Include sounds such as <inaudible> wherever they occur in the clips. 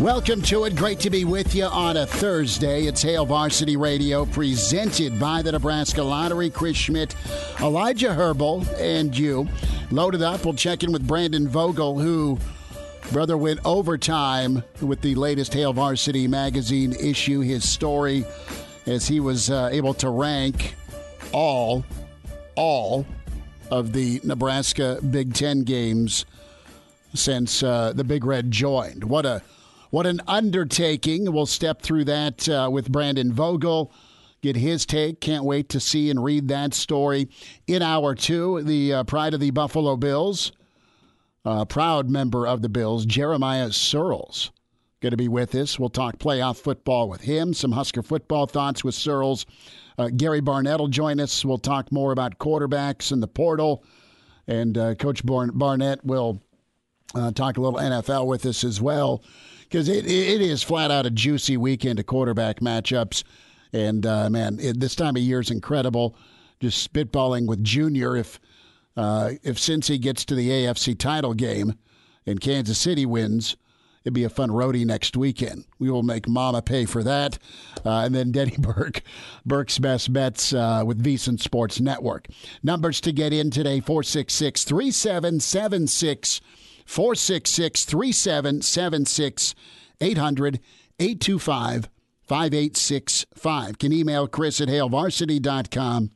Welcome to it. Great to be with you on a Thursday. It's Hail Varsity Radio presented by the Nebraska Lottery. Chris Schmidt, Elijah Herbal, and you. Loaded up. We'll check in with Brandon Vogel, who, brother, went overtime with the latest Hail Varsity magazine issue. His story as he was uh, able to rank all, all of the Nebraska Big Ten games since uh, the Big Red joined. What a what an undertaking. We'll step through that uh, with Brandon Vogel, get his take. Can't wait to see and read that story. In hour two, the uh, pride of the Buffalo Bills, uh, proud member of the Bills, Jeremiah Sirles, going to be with us. We'll talk playoff football with him, some Husker football thoughts with Sirles. Uh, Gary Barnett will join us. We'll talk more about quarterbacks and the portal. And uh, Coach Barnett will uh, talk a little NFL with us as well because it, it is flat out a juicy weekend of quarterback matchups. And uh, man, it, this time of year is incredible. Just spitballing with Junior. If uh, if Cincy gets to the AFC title game and Kansas City wins, it'd be a fun roadie next weekend. We will make Mama pay for that. Uh, and then Denny <laughs> Burke, Burke's best bets uh, with VSiN Sports Network. Numbers to get in today 466 3776. 466 3776 800 825 5865. Can email Chris at HailVarsity.com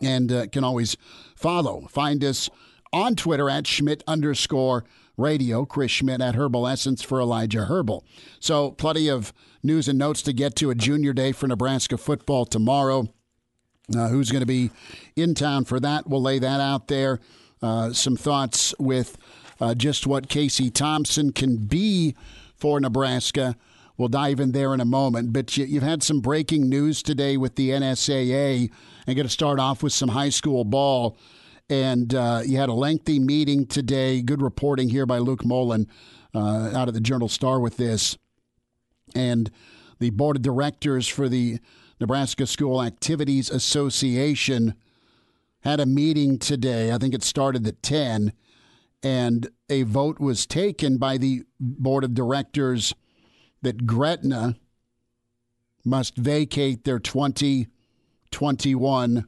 and uh, can always follow. Find us on Twitter at Schmidt underscore radio, Chris Schmidt at Herbal Essence for Elijah Herbal. So, plenty of news and notes to get to a junior day for Nebraska football tomorrow. Uh, who's going to be in town for that? We'll lay that out there. Uh, some thoughts with uh, just what Casey Thompson can be for Nebraska. We'll dive in there in a moment. But you, have had some breaking news today with the NSAA. I'm going to start off with some high school ball. And uh, you had a lengthy meeting today. Good reporting here by Luke Mullen uh, out of the Journal Star with this. And the board of directors for the Nebraska School Activities Association had a meeting today. I think it started at 10 and a vote was taken by the board of directors that Gretna must vacate their 2021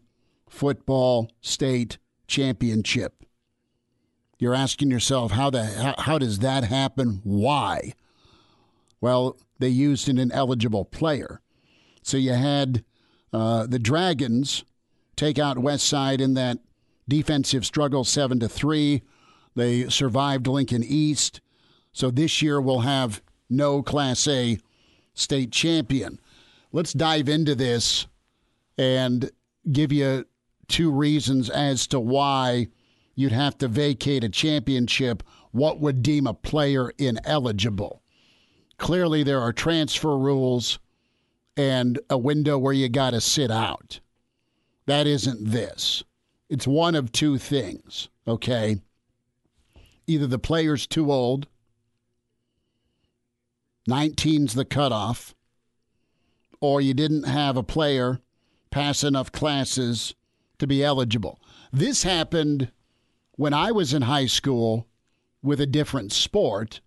football state championship. You're asking yourself how the how, how does that happen? Why? Well, they used an ineligible player. So you had uh, the Dragons take out West Side in that defensive struggle seven to three. They survived Lincoln East. So this year we'll have no Class A state champion. Let's dive into this and give you two reasons as to why you'd have to vacate a championship. What would deem a player ineligible? Clearly, there are transfer rules and a window where you got to sit out. That isn't this. It's one of two things, okay? Either the player's too old, 19's the cutoff, or you didn't have a player pass enough classes to be eligible. This happened when I was in high school with a different sport.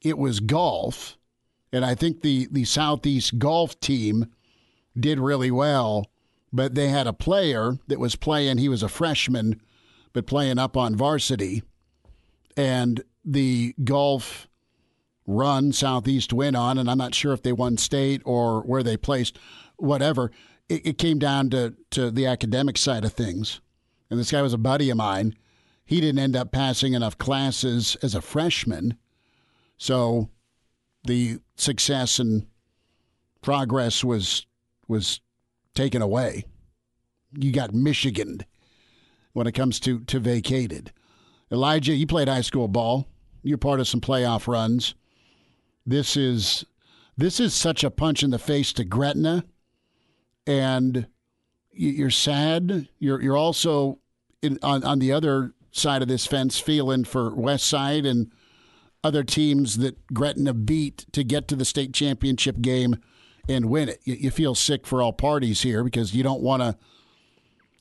It was golf, and I think the, the Southeast golf team did really well, but they had a player that was playing, he was a freshman, but playing up on varsity and the Gulf run Southeast went on, and I'm not sure if they won state or where they placed, whatever. It, it came down to, to the academic side of things. And this guy was a buddy of mine. He didn't end up passing enough classes as a freshman. So the success and progress was was taken away. You got Michigan when it comes to to vacated. Elijah, you played high school ball. You're part of some playoff runs. This is this is such a punch in the face to Gretna, and you're sad. You're you're also in, on on the other side of this fence feeling for West Side and other teams that Gretna beat to get to the state championship game and win it. You, you feel sick for all parties here because you don't want to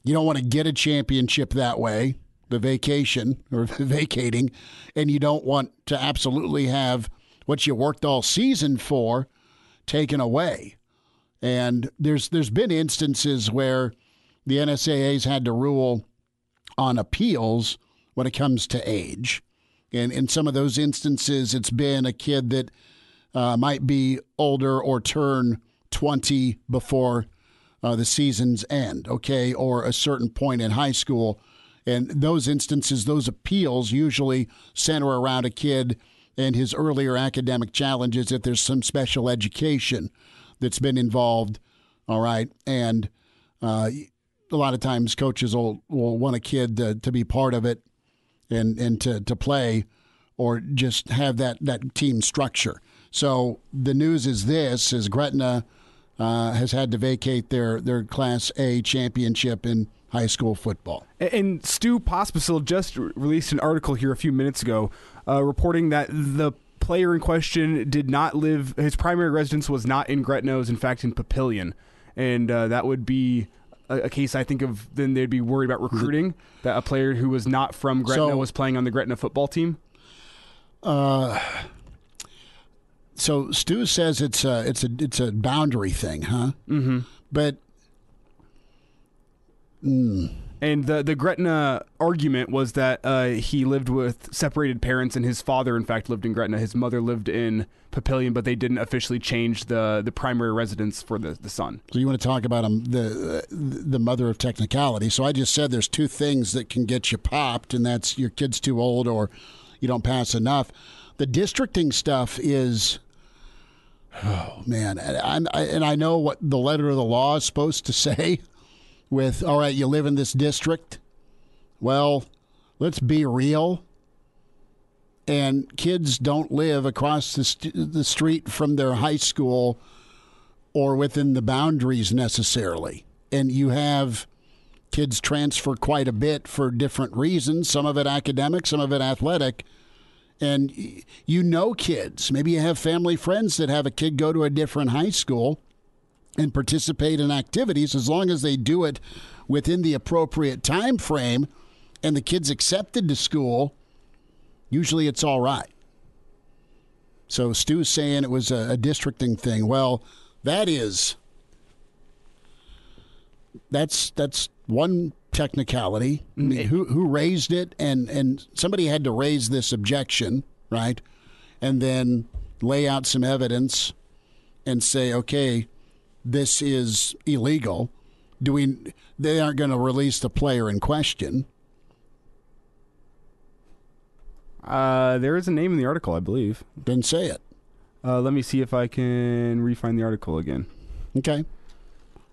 you don't want to get a championship that way, the vacation or <laughs> vacating, and you don't want to absolutely have what you worked all season for taken away. And there's there's been instances where the NSAA's had to rule on appeals when it comes to age. And in some of those instances, it's been a kid that uh, might be older or turn 20 before uh, the season's end, okay, or a certain point in high school. And those instances, those appeals usually center around a kid and his earlier academic challenges if there's some special education that's been involved, all right. And uh, a lot of times coaches will, will want a kid to, to be part of it and and to to play or just have that that team structure. So the news is this: is Gretna uh, has had to vacate their their Class A championship in high school football. And Stu Pospisil just released an article here a few minutes ago, uh, reporting that the player in question did not live. His primary residence was not in Gretna; was in fact in Papillion, and uh, that would be a, a, case I think of. Then they'd be worried about recruiting that a player who was not from Gretna so, was playing on the Gretna football team. Uh, so Stu says it's a it's a it's a boundary thing, huh? Mm-hmm. But. Mm. And the the Gretna argument was that uh, he lived with separated parents, and his father, in fact, lived in Gretna. His mother lived in Papillion, but they didn't officially change the the primary residence for the, the son. So you want to talk about um, the the mother of technicality? So I just said there's two things that can get you popped, and that's your kid's too old or you don't pass enough. The districting stuff is Oh man, and I, and I know what the letter of the law is supposed to <laughs> say with, all right, you live in this district. Well, let's be real. And kids don't live across the, st- the street from their high school or within the boundaries necessarily. And you have kids transfer quite a bit for different reasons, some of it academic, some of it athletic. And you know kids. Maybe you have family friends that have a kid go to a different high school and participate in activities as long as they do it within the appropriate time frame and the kid's accepted to school usually it's all right. So stu's saying it was a, a districting thing. Well that is that's that's one technicality. I mean, mm-hmm. who who raised it? And and somebody had to raise this objection right? And then lay out some evidence and say okay this is illegal. Do we? They aren't going to release the player in question. Uh, there is a name in the article, I believe. Then say it. Uh, let me see if I can refine the article again. Okay.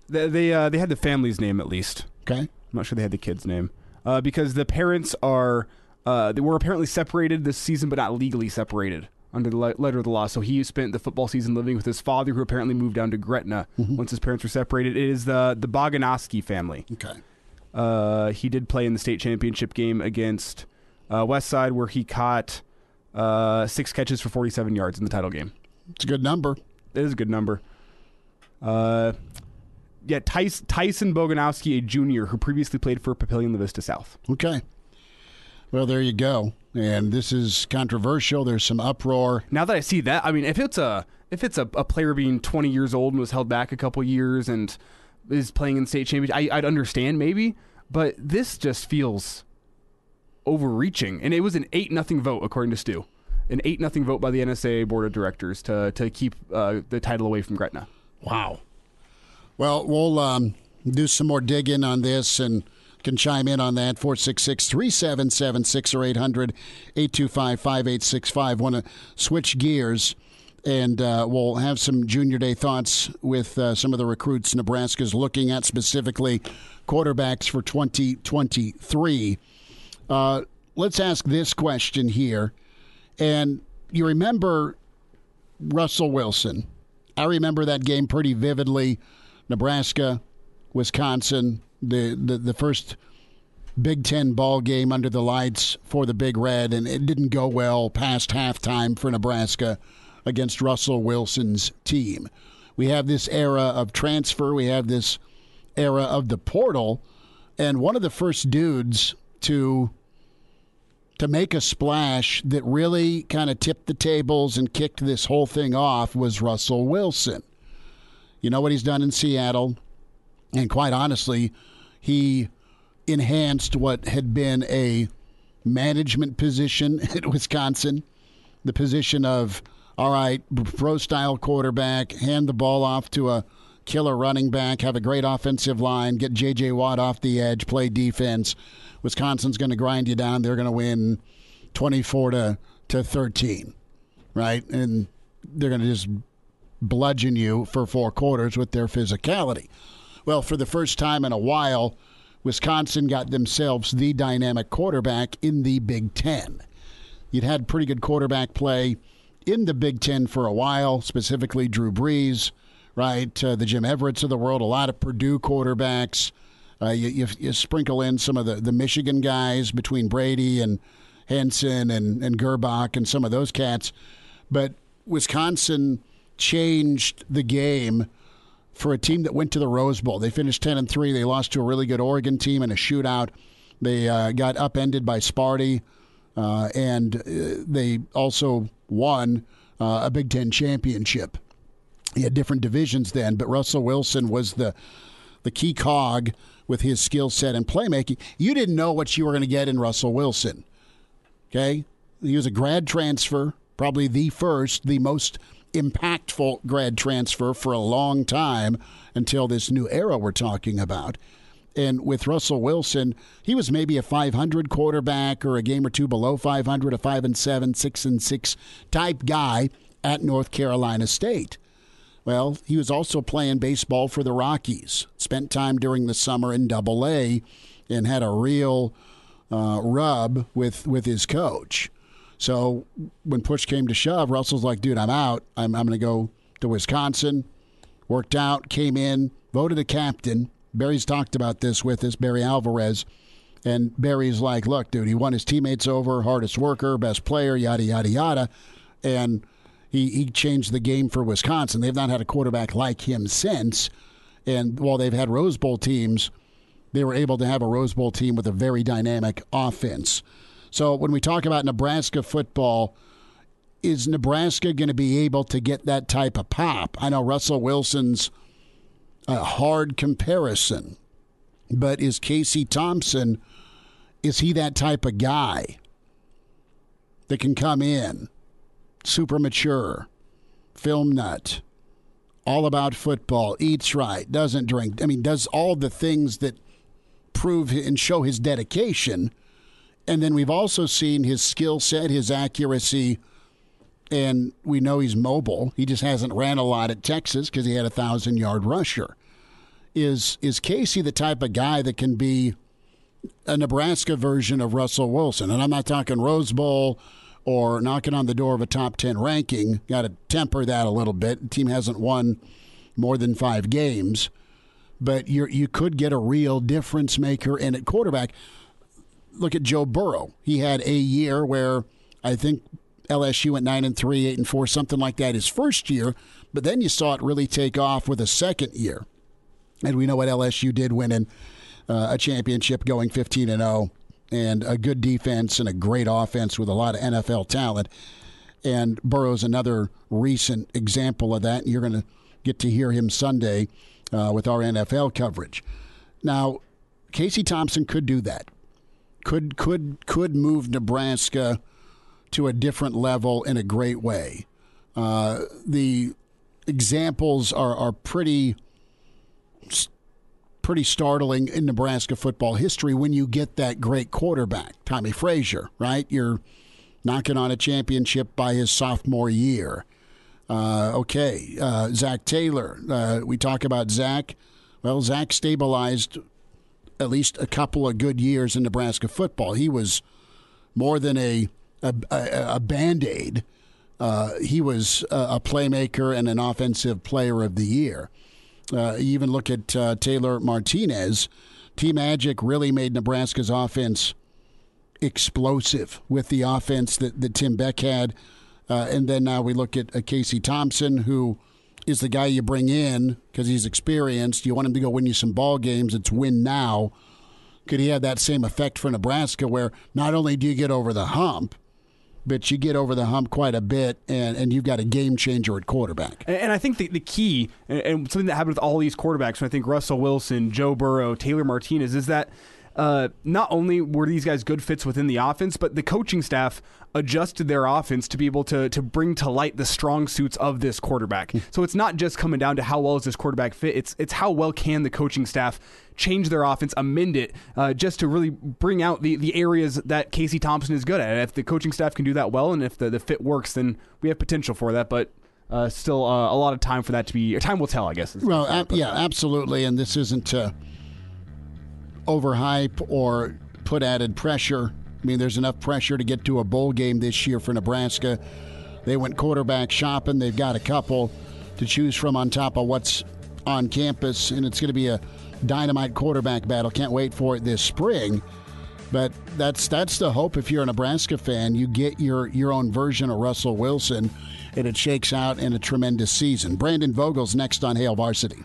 They they, uh, they had the family's name at least. Okay. I'm not sure they had the kid's name uh, because the parents are uh, they were apparently separated this season, but not legally separated under the letter of the law. So he spent the football season living with his father, who apparently moved down to Gretna mm-hmm. once his parents were separated. It is the the Boganoski family. Okay. Uh, he did play in the state championship game against uh, West Side, where he caught uh, six catches for 47 yards in the title game. It's a good number. It is a good number. Uh, yeah, Tyson, Tyson Boganowski, a junior who previously played for Papillion La Vista South. Okay. Well, there you go. And this is controversial. There's some uproar. Now that I see that, I mean, if it's a if it's a, a player being 20 years old and was held back a couple years and is playing in state championship, I, I'd understand maybe. But this just feels overreaching, and it was an eight nothing vote according to Stu, an eight nothing vote by the NSA board of directors to to keep uh, the title away from Gretna. Wow. Well, we'll um, do some more digging on this and can chime in on that 466 3776 or 800 825 5865. Want to switch gears and uh, we'll have some junior day thoughts with uh, some of the recruits Nebraska's looking at, specifically quarterbacks for 2023. Uh, let's ask this question here. And you remember Russell Wilson. I remember that game pretty vividly. Nebraska, Wisconsin, the, the, the first Big Ten ball game under the lights for the Big Red, and it didn't go well past halftime for Nebraska against Russell Wilson's team. We have this era of transfer, we have this era of the portal, and one of the first dudes to to make a splash that really kind of tipped the tables and kicked this whole thing off was Russell Wilson. You know what he's done in Seattle? And quite honestly, he enhanced what had been a management position <laughs> at Wisconsin, the position of all right, pro style quarterback, hand the ball off to a killer running back, have a great offensive line, get J.J. Watt off the edge, play defense. Wisconsin's going to grind you down. They're going to win 24 to, to 13, right? And they're going to just bludgeon you for four quarters with their physicality. Well, for the first time in a while, Wisconsin got themselves the dynamic quarterback in the Big Ten. You'd had pretty good quarterback play in the Big Ten for a while, specifically Drew Brees, right? Uh, the Jim Everetts of the world, a lot of Purdue quarterbacks. Uh, you, you, you, sprinkle in some of the, the Michigan guys between Brady and Henson and, and Gerbach and some of those cats. But Wisconsin changed the game for a team that went to the Rose Bowl. They finished 10 and 3. They lost to a really good Oregon team in a shootout. They uh, got upended by Sparty. Uh, and uh, they also won uh, a Big Ten championship. He had different divisions then, but Russell Wilson was the the key cog with his skill set and playmaking. You didn't know what you were going to get in Russell Wilson. Okay, he was a grad transfer, probably the first, the most impactful grad transfer for a long time until this new era we're talking about. And with Russell Wilson, he was maybe a 500 quarterback or a game or two below 500, a 5 and 7, 6 and 6 type guy at North Carolina State. Well, he was also playing baseball for the Rockies. Spent time during the summer in Double A, and had a real uh, rub with with his coach. So when push came to shove, Russell's like, "Dude, I'm out. I'm I'm going to go to Wisconsin." Worked out, came in, voted a captain, Barry's talked about this with us, Barry Alvarez. And Barry's like, look, dude, he won his teammates over, hardest worker, best player, yada, yada, yada. And he, he changed the game for Wisconsin. They've not had a quarterback like him since. And while they've had Rose Bowl teams, they were able to have a Rose Bowl team with a very dynamic offense. So when we talk about Nebraska football, is Nebraska going to be able to get that type of pop? I know Russell Wilson's a hard comparison. But is Casey Thompson, is he that type of guy that can come in, super mature, film nut, all about football, eats right, doesn't drink, I mean, does all the things that prove and show his dedication. And then we've also seen his skill set, his accuracy, and we know he's mobile. He just hasn't ran a lot at Texas because he had a thousand yard rusher. Is is Casey the type of guy that can be a Nebraska version of Russell Wilson? And I'm not talking Rose Bowl or knocking on the door of a top ten ranking. Got to temper that a little bit. The team hasn't won more than five games, but you you could get a real difference maker. And at quarterback, look at Joe Burrow. He had a year where I think LSU went nine and three, eight and four, something like that his first year. But then you saw it really take off with a second year. And we know what LSU did winning uh, a championship going 15 and 0 and a good defense and a great offense with a lot of NFL talent. And Burrow's another recent example of that. You're going to get to hear him Sunday uh, with our NFL coverage. Now, Casey Thompson could do that. Could could could move Nebraska to a different level in a great way. Uh, the examples are are pretty pretty startling in Nebraska football history when you get that great quarterback, Tommie Frazier, right? You're knocking on a championship by his sophomore year. Uh, okay, uh, Zac Taylor. Uh, we talk about Zac. Well, Zac stabilized at least a couple of good years in Nebraska football. He was more than a a, a, a band aid. Uh, he was a, a, playmaker and an offensive player of the year. Uh, you even look at uh, Taylor Martinez. T-Magic really made Nebraska's offense explosive with the offense that, that Tim Beck had. Uh, and then now we look at uh, Casey Thompson, who is the guy you bring in because he's experienced. You want him to go win you some ball games. It's win now. Could he have that same effect for Nebraska, where not only do you get over the hump, but you get over the hump quite a bit, and, and you've got a game changer at quarterback. And, and I think the, the key, and, and something that happened with all these quarterbacks, and I think Russell Wilson, Joe Burrow, Taylor Martinez, is that – uh, not only were these guys good fits within the offense, but the coaching staff adjusted their offense to be able to to bring to light the strong suits of this quarterback. Hmm. so it's not just coming down to how well is this quarterback fit. It's it's how well can the coaching staff change their offense, amend it, uh, just to really bring out the the areas that Casey Thompson is good at. If the coaching staff can do that well, and if the, the fit works, then we have potential for that. But uh, still uh, a lot of time for that to be. Time will tell, I guess. Well, ab- yeah, absolutely. And this isn't uh, overhype or put added pressure. I mean, there's enough pressure to get to a bowl game this year for Nebraska. They went quarterback shopping. They've got a couple to choose from on top of what's on campus, and it's going to be a dynamite quarterback battle. Can't wait for it this spring. But that's that's the hope if you're a Nebraska fan, you get your your own version of Russell Wilson, and it shakes out in a tremendous season. Brandon Vogel's next on Hail Varsity.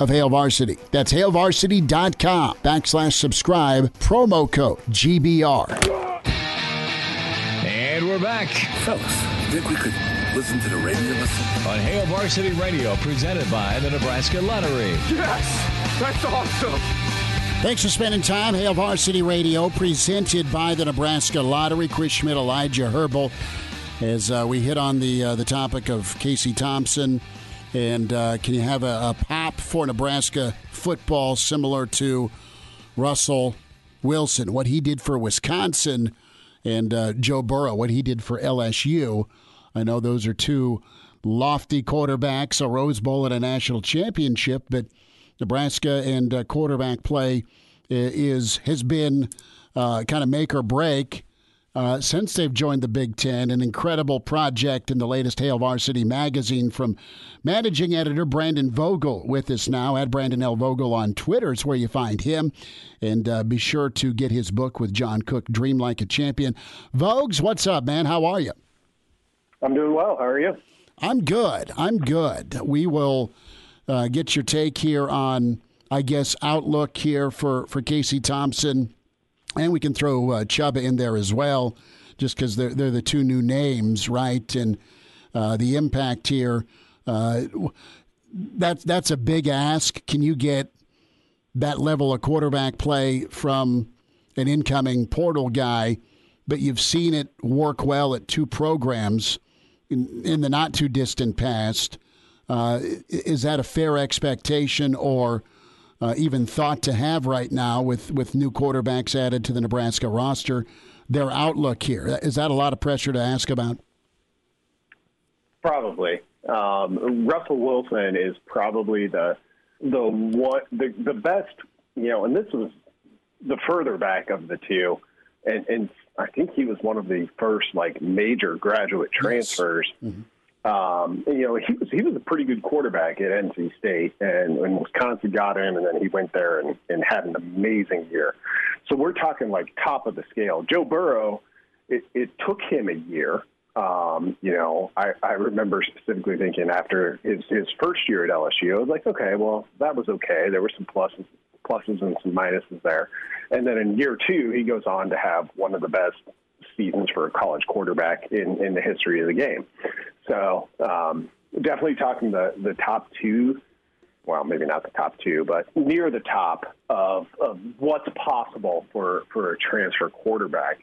of Hail Varsity. That's hailvarsity.com backslash subscribe, promo code GBR. And we're back. Fellas, think we could listen to the radio listen? On Hail Varsity Radio, presented by the Nebraska Lottery. Yes, that's awesome. Thanks for spending time. Hail Varsity Radio, presented by the Nebraska Lottery. Chris Schmidt, Elijah Herbal. As uh, we hit on the uh, the topic of Casey Thompson, and uh, can you have a, a, pop for Nebraska football similar to Russell Wilson, what he did for Wisconsin, and uh, Joe Burrow, what he did for LSU? I know those are two lofty quarterbacks, a Rose Bowl and a national championship, but Nebraska and uh, quarterback play is has been uh, kind of make or break uh, since they've joined the Big Ten. An incredible project in the latest Hail Varsity magazine from managing editor Brandon Vogel with us now. At Brandon L. Vogel on Twitter It's where you find him. And uh, be sure to get his book with John Cook, Dream Like a Champion. Vogues, what's up, man? How are you? I'm doing well. How are you? I'm good. I'm good. We will uh, get your take here on, I guess, outlook here for, for Casey Thompson and we can throw uh, Chubba in there as well, just because they're, they're the two new names, right? And uh, the impact here, uh, that, that's a big ask. Can you get that level of quarterback play from an incoming portal guy, but you've seen it work well at two programs in, in the not too distant past? Uh, is that a fair expectation or – uh, even thought to have right now with, with new quarterbacks added to the Nebraska roster. Their outlook here is that a lot of pressure to ask about? Probably. Um, Russell Wilson is probably the the what the the best you know, and this was the further back of the two, and and I think he was one of the first like major graduate transfers. Yes. Mm-hmm um, you know, he was he was a pretty good quarterback at NC State, and, Wisconsin got him, and then he went there and, and had an amazing year. So we're talking like top of the scale. Joe Burrow it, it took him a year. Um, you know, I, I remember specifically thinking after his, his first year at LSU, I was like, okay, well, that was okay. There were some pluses, pluses and some minuses there. And then in year two, he goes on to have one of the best seasons for a college quarterback in, in the history of the game. So um, definitely talking the, the top two, well, maybe not the top two, but near the top of, of what's possible for, for a transfer quarterback.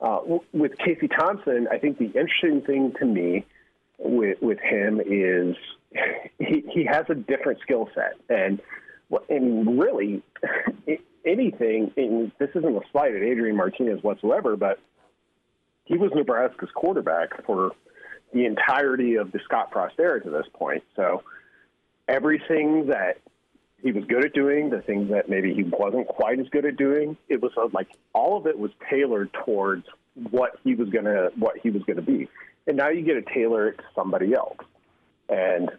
Uh, with Casey Thompson, I think the interesting thing to me with, with him is he, he has a different skill set. And, and really, <laughs> anything, and this isn't a slight at Adrian Martinez whatsoever, but he was Nebraska's quarterback for the entirety of the Scott Frost era to this point. So everything that he was good at doing, the things that maybe he wasn't quite as good at doing, it was like all of it was tailored towards what he was gonna what he was gonna be. And now you get to tailor it to somebody else. And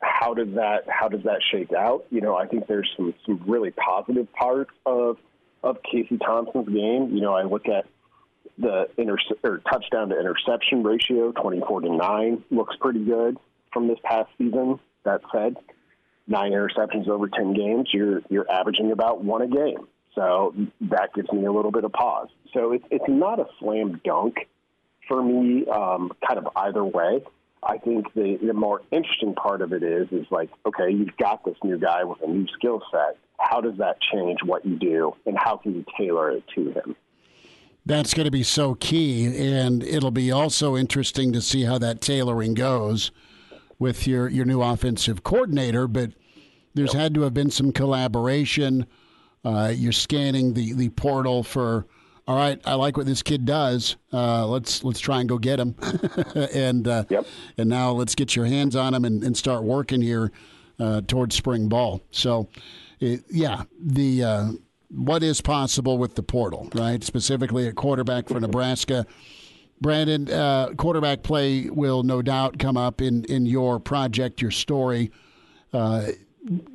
how does that how does that shake out? You know, I think there's some some really positive parts of of Casey Thompson's game. You know, I look at the inter- or touchdown to interception ratio, 24 to 9, looks pretty good from this past season. That said, nine interceptions over 10 games, you're, you're averaging about one a game. So that gives me a little bit of pause. So it, it's not a slam dunk for me, um, kind of either way. I think the, the more interesting part of it is, is like, okay, you've got this new guy with a new skill set. How does that change what you do, and how can you tailor it to him? That's going to be so key, and it'll be also interesting to see how that tailoring goes with your your new offensive coordinator. But there's yep. had to have been some collaboration. Uh, you're scanning the the portal for. All right, I like what this kid does. Uh, let's let's try and go get him, <laughs> and uh, yep. and now let's get your hands on him and, and start working here uh, towards spring ball. So, it, yeah, the uh, what is possible with the portal, right? Specifically at quarterback for Nebraska. Brandon, uh, quarterback play will no doubt come up in, in your project, your story. Uh,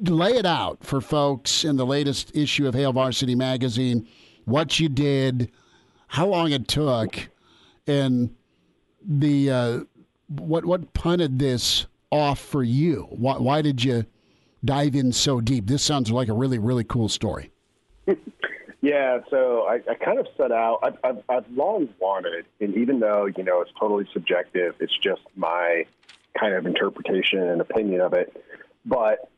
lay it out for folks in the latest issue of Hail Varsity Magazine what you did, how long it took, and the uh, what what punted this off for you. Why, why did you dive in so deep? This sounds like a really really cool story. <laughs> yeah, so I, I kind of set out. I've, I've, I've long wanted, and even though you know it's totally subjective, it's just my kind of interpretation and opinion of it. But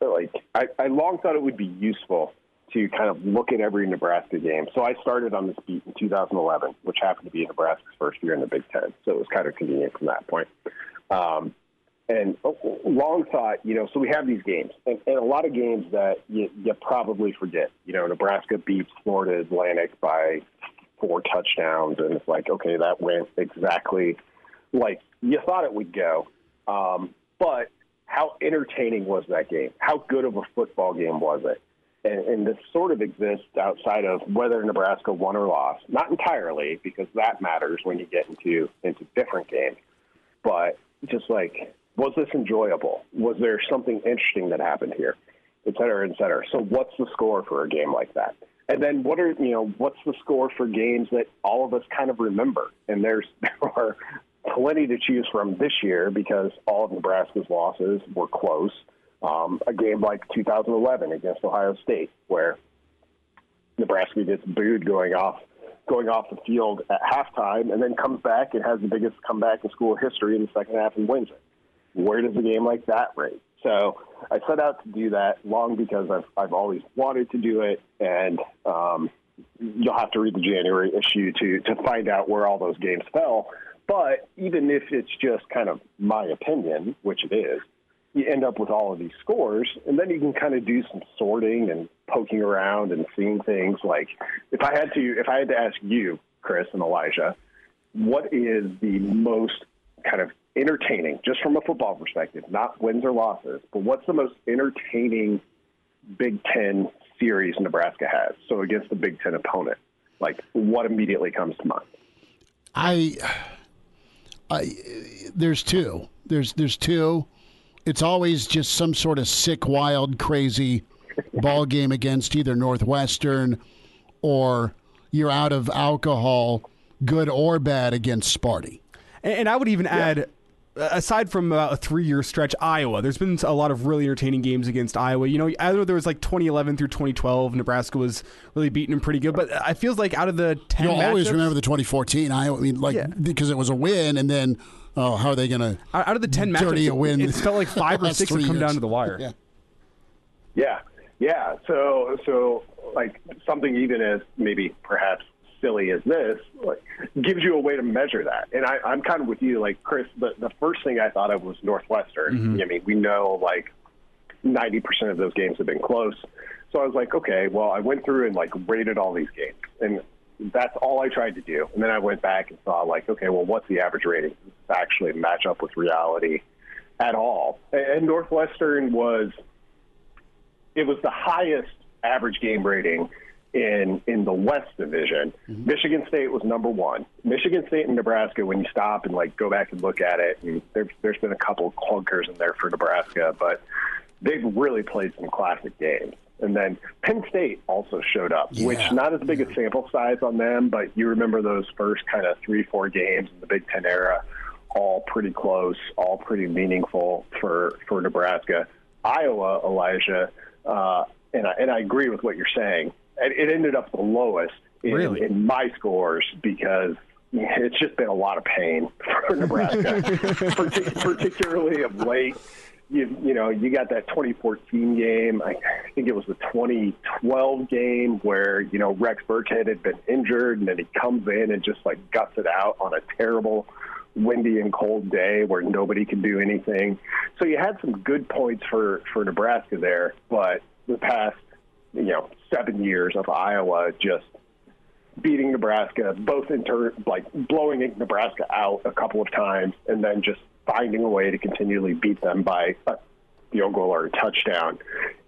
like, I, I long thought it would be useful to kind of look at every Nebraska game. So I started on this beat in 2011, which happened to be Nebraska's first year in the Big Ten. So it was kind of convenient from that point. Um, and long thought, you know, so we have these games, and, and a lot of games that you, you probably forget. You know, Nebraska beats Florida Atlantic by four touchdowns, and it's like, okay, that went exactly like you thought it would go. Um, but how entertaining was that game? How good of a football game was it? And, and this sort of exists outside of whether Nebraska won or lost. Not entirely, because that matters when you get into into different games. But just like was this enjoyable? Was there something interesting that happened here, et cetera, et cetera? So, what's the score for a game like that? And then, what are you know, what's the score for games that all of us kind of remember? And there's <laughs> there are plenty to choose from this year because all of Nebraska's losses were close. Um, a game like 2011 against Ohio State, where Nebraska gets booed going off going off the field at halftime, and then comes back and has the biggest comeback in school history in the second half and wins it where does a game like that rate? So I set out to do that long because I've, I've always wanted to do it, and um, you'll have to read the January issue to to find out where all those games fell. But even if it's just kind of my opinion, which it is, you end up with all of these scores, and then you can kind of do some sorting and poking around and seeing things. Like if I had to, if I had to ask you, Chris and Elijah, what is the most kind of entertaining, just from a football perspective, not wins or losses, but what's the most entertaining Big Ten series Nebraska has? So against the Big Ten opponent, like what immediately comes to mind? I, I, there's two. There's there's two. It's always just some sort of sick, wild, crazy ball game against either Northwestern or you're out of alcohol good or bad against Sparty. And, and I would even add, aside from uh, a three-year stretch, Iowa. There's been a lot of really entertaining games against Iowa. You know, either there was like 2011 through 2012, Nebraska was really beating them pretty good. But I feels like out of the 10 You'll always remember the 2014 Iowa. I mean, like Yeah. because it was a win, and then oh, how are they going to out out of the 10 dirty matchups, a win? it, it felt like <laughs> five or six would come years? down to the wire. Yeah. Yeah, yeah. So, so like something even as maybe perhaps silly as this, like gives you a way to measure that. And I, I'm kind of with you, like Chris. The the first thing I thought of was Northwestern. Mm-hmm. I mean, we know like 90% of those games have been close. So I was like, okay, well, I went through and like rated all these games, and that's all I tried to do. And then I went back and saw like, okay, well, what's the average rating? Does this actually match up with reality at all? And Northwestern was it was the highest average game rating in in the West Division. Michigan State was number one. Michigan State and Nebraska, when you stop and like go back and look at it, and there, there's been a couple clunkers in there for Nebraska, but they've really played some classic games. And then Penn State also showed up, which not as big a sample size on them, but you remember those first kind of three, four games in the Big Ten era, all pretty close, all pretty meaningful for for Nebraska. Iowa, Elijah, uh, and I, and I agree with what you're saying. It, it ended up the lowest in, Really? in my scores because it's just been a lot of pain for Nebraska, <laughs> Partic- particularly of late. You, you know, you got that 2014 game. I think it was the 2012 game where you know Rex Burkhead had been injured, and then he comes in and just like guts it out on a terrible, windy and cold day where nobody can do anything. So you had some good points for for Nebraska there, but the past you know seven years of Iowa just beating Nebraska, both in ter- like blowing Nebraska out a couple of times, and then just finding a way to continually beat them by a field goal or a touchdown,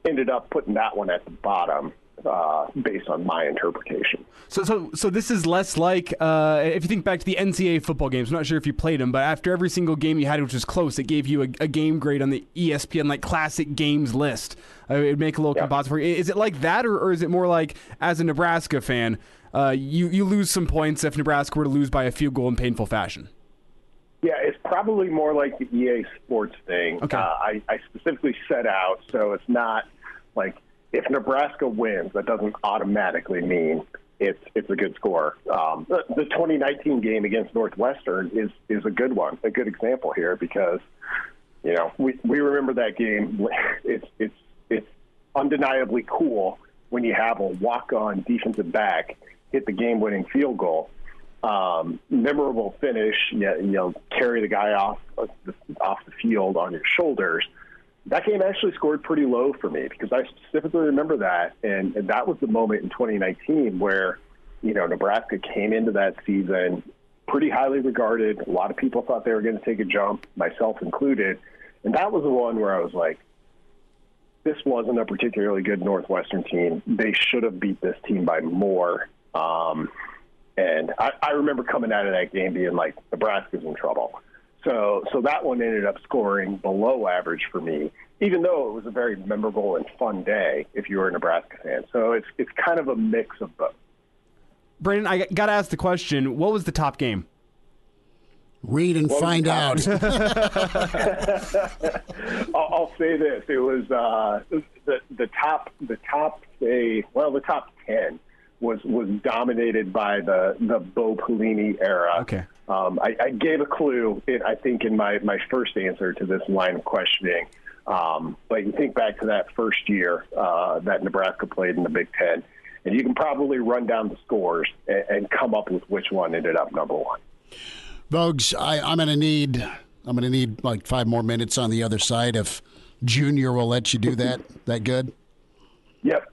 ended up putting that one at the bottom uh, based on my interpretation. So, so, so this is less like uh, if you think back to the NCAA football games. I'm not sure if you played them, but after every single game you had, which was close, it gave you a, a game grade on the ESPN like classic games list. Uh, it would make a little Yeah. composite for you. Is it like that, or, or is it more like as a Nebraska fan, uh, you you lose some points if Nebraska were to lose by a field goal in painful fashion? Yeah, it's probably more like the EA Sports thing. Okay. Uh, I, I specifically set out so it's not like if Nebraska wins, that doesn't automatically mean it's it's a good score. Um, the, the 2019 game against Northwestern is is a good one, a good example here because you know we we remember that game. <laughs> It's it's it's undeniably cool when you have a walk-on defensive back hit the game-winning field goal um, memorable finish, you, you know, carry the guy off off the field on your shoulders. That game actually scored pretty low for me because I specifically remember that, and, and that was the moment in 2019 where, you know, Nebraska came into that season pretty highly regarded. A lot of people thought they were going to take a jump, myself included, and that was the one where I was like, this wasn't a particularly good Northwestern team. They should have beat this team by more. Um, and I, I remember coming out of that game being like, Nebraska's in trouble. So, so that one ended up scoring below average for me, even though it was a very memorable and fun day if you were a Nebraska fan. So it's it's kind of a mix of both. Brandon, I got to ask the question: What was the top game? Read and What find out. <laughs> I'll, I'll say this: it was uh, the the top the top say well the top ten was was dominated by the the Bo Pelini era. Okay. Um, I, I gave a clue, in, I think, in my, my first answer to this line of questioning. Um, but you think back to that first year uh, that Nebraska played in the Big Ten, and you can probably run down the scores and, and come up with which one ended up number one. Vogues, I, I'm going to need I'm going to need like five more minutes on the other side. If Junior will let you do that, that good. Yep.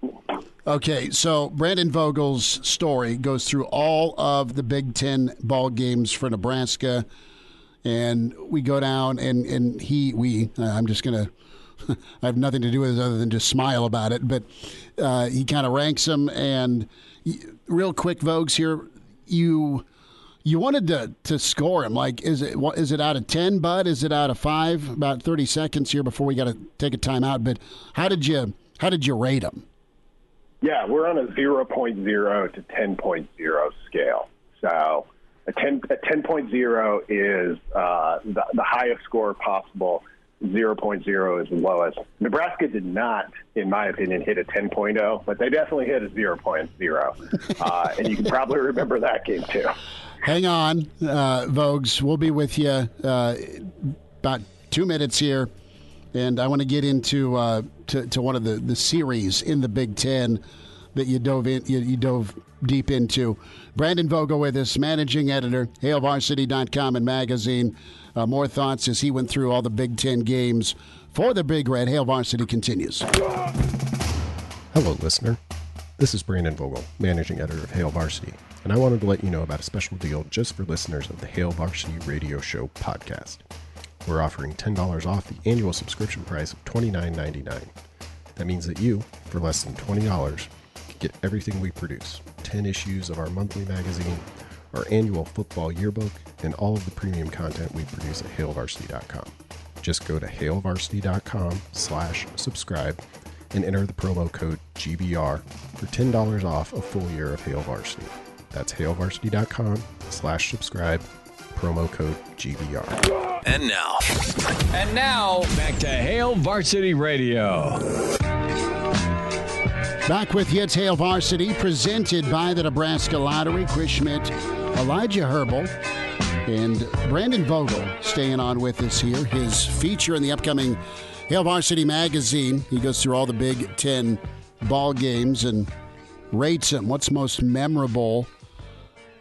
Okay, so Brandon Vogel's story goes through all of the Big Ten ball games for Nebraska, and we go down and and he we uh, I'm just gonna <laughs> I have nothing to do with it other than just smile about it, but uh, he kind of ranks them and real quick, Vogues here, you. You wanted to, to score him. Like, is it is it out of ten, Bud? Is it out of five? About thirty seconds here before we got to take a timeout. But how did you how did you rate him? Yeah, we're on a 0.0 to 10.0 scale. So A 10 a 10.0 is uh, the, the highest score possible. 0.0 is the lowest. Nebraska did not, in my opinion, hit a 10.0, but they definitely hit a 0.0. uh, and you can probably remember that game too. Hang on, uh, Vogues. We'll be with you uh, about two minutes here. And I want to get into uh, to, to one of the, the series in the Big Ten that you dove in, you, you dove deep into. Brandon Vogel with us, managing editor, HailVarsity.com and magazine. Uh, more thoughts as he went through all the Big Ten games for the Big Red. Hail Varsity continues. Hello, listener. This is Brandon Vogel, managing editor of Hail Varsity, and I wanted to let you know about a special deal just for listeners of the Hail Varsity Radio Show podcast. We're offering $10 off the annual subscription price of $29.99. That means that you, for less than $20, can get everything we produce 10 issues of our monthly magazine, our annual football yearbook, and all of the premium content we produce at hailvarsity.com. Just go to hailvarsity.com slash subscribe and enter the promo code GBR for $10 off a full year of Hail Varsity. That's hailvarsity.com slash subscribe, promo code GBR. And now, And now, back to Hail Varsity Radio. Back with you, it's Hail Varsity, presented by the Nebraska Lottery. Chris Schmidt, Elijah Herbal, and Brandon Vogel staying on with us here. His feature in the upcoming Hail Varsity magazine. He goes through all the Big Ten ball games and rates them. What's most memorable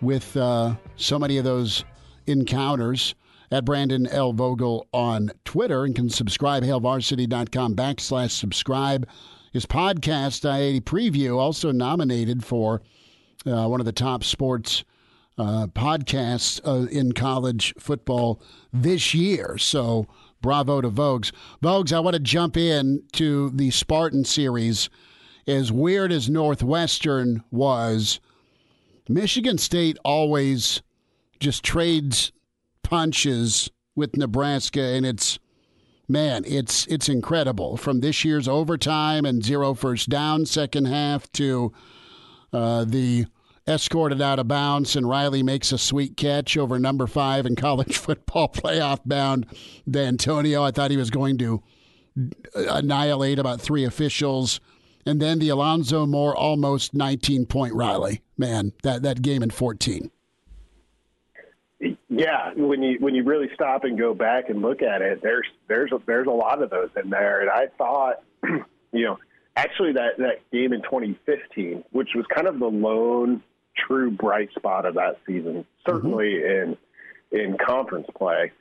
with uh, so many of those encounters? At Brandon L. Vogel on Twitter and can subscribe, hailvarsity.com backslash subscribe. His podcast, I-80 Preview, also nominated for uh, one of the top sports uh, podcasts uh, in college football this year. So bravo to Vogues. Vogues, I want to jump in to the Spartan series. As weird as Northwestern was, Michigan State always just trades punches with Nebraska, and it's man, it's it's incredible. From this year's overtime and zero first down second half to uh, the escorted out of bounds, and Riley makes a sweet catch over number five in <laughs> college football playoff bound D'Antonio. I thought he was going to annihilate about three officials. And then the Alonzo Moore almost 19 point Riley. Man, that, that game in 14. Yeah, when you when you really stop and go back and look at it, there's there's a, there's a lot of those in there, and I thought, <clears throat> you know, actually that that game in 2015, which was kind of the lone true bright spot of that season, certainly mm-hmm. in in conference play,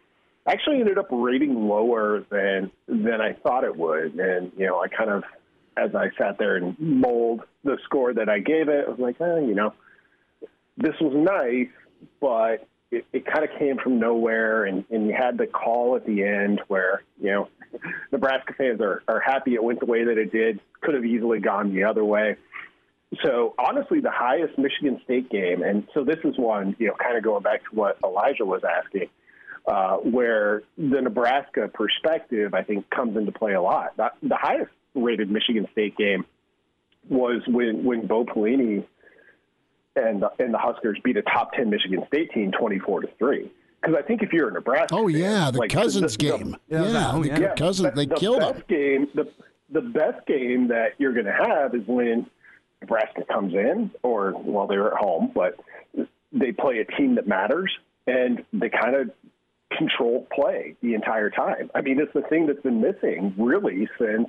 actually ended up rating lower than than I thought it would, and you know, I kind of as I sat there and mold the score that I gave it, I was like, eh, you know, this was nice, but it, it kind of came from nowhere, and, and you had the call at the end where you know <laughs> Nebraska fans are, are happy it went the way that it did. Could have easily gone the other way. So honestly, the highest Michigan State game, and so this is one you know kind of going back to what Elijah was asking, uh, where the Nebraska perspective I think comes into play a lot. The, the highest rated Michigan State game was when when Bo Pelini and the, and the Huskers beat a top ten Michigan State team twenty four to three. Because I think if you're a Nebraska, oh yeah, the like, Cousins the, the, game, the, yeah, yeah, the yeah. Cousins, they the killed best them. game. The the best game that you're going to have is when Nebraska comes in, or well, they're at home, but they play a team that matters, and they kind of control play the entire time. I mean, it's the thing that's been missing really since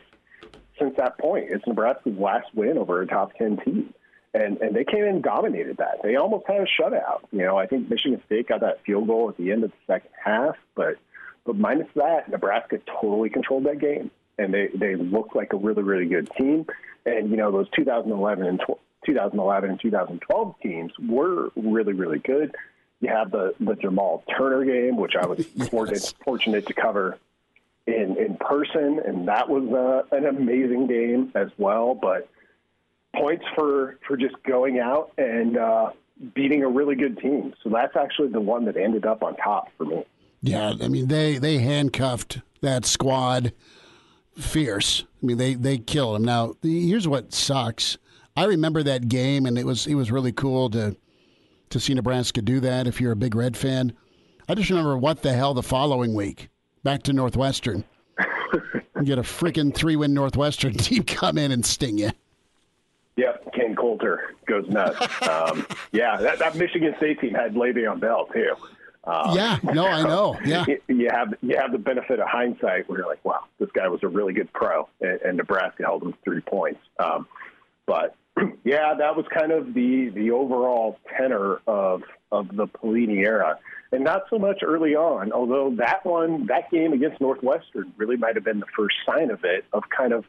since that point. It's Nebraska's last win over a top ten team and and they came in and dominated that. They almost had a shutout. You know, I think Michigan State got that field goal at the end of the second half, but but minus that, Nebraska totally controlled that game, and they they looked like a really really good team. And you know, those 2011 and 2011 and 2012 teams were really really good. You have the the Jamal Turner game, which I was <laughs> yes. fortunate, fortunate to cover in in person, and that was uh, an amazing game as well. But points for for just going out and uh, beating a really good team. So that's actually the one that ended up on top for me. Yeah, I mean they they handcuffed that squad fierce. I mean they they killed them. Now here's what sucks. I remember that game and it was it was really cool to to see Nebraska do that if you're a big Red fan. I just remember what the hell the following week. Back to Northwestern. You get a freaking three win Northwestern <laughs> team come in and sting you. Yep, Kain Colter goes nuts. um, <laughs> yeah, that, that, Michigan State team had Le'Veon Bell too. Um, yeah, no, I know. <laughs> Yeah, you have you have the benefit of hindsight where you're like, wow, this guy was a really good pro, and, and Nebraska held him three points. Um, but <clears throat> yeah, that was kind of the the overall tenor of of the Pelini era, and not so much early on. Although that one, that game against Northwestern, really might have been the first sign of it. Of kind of,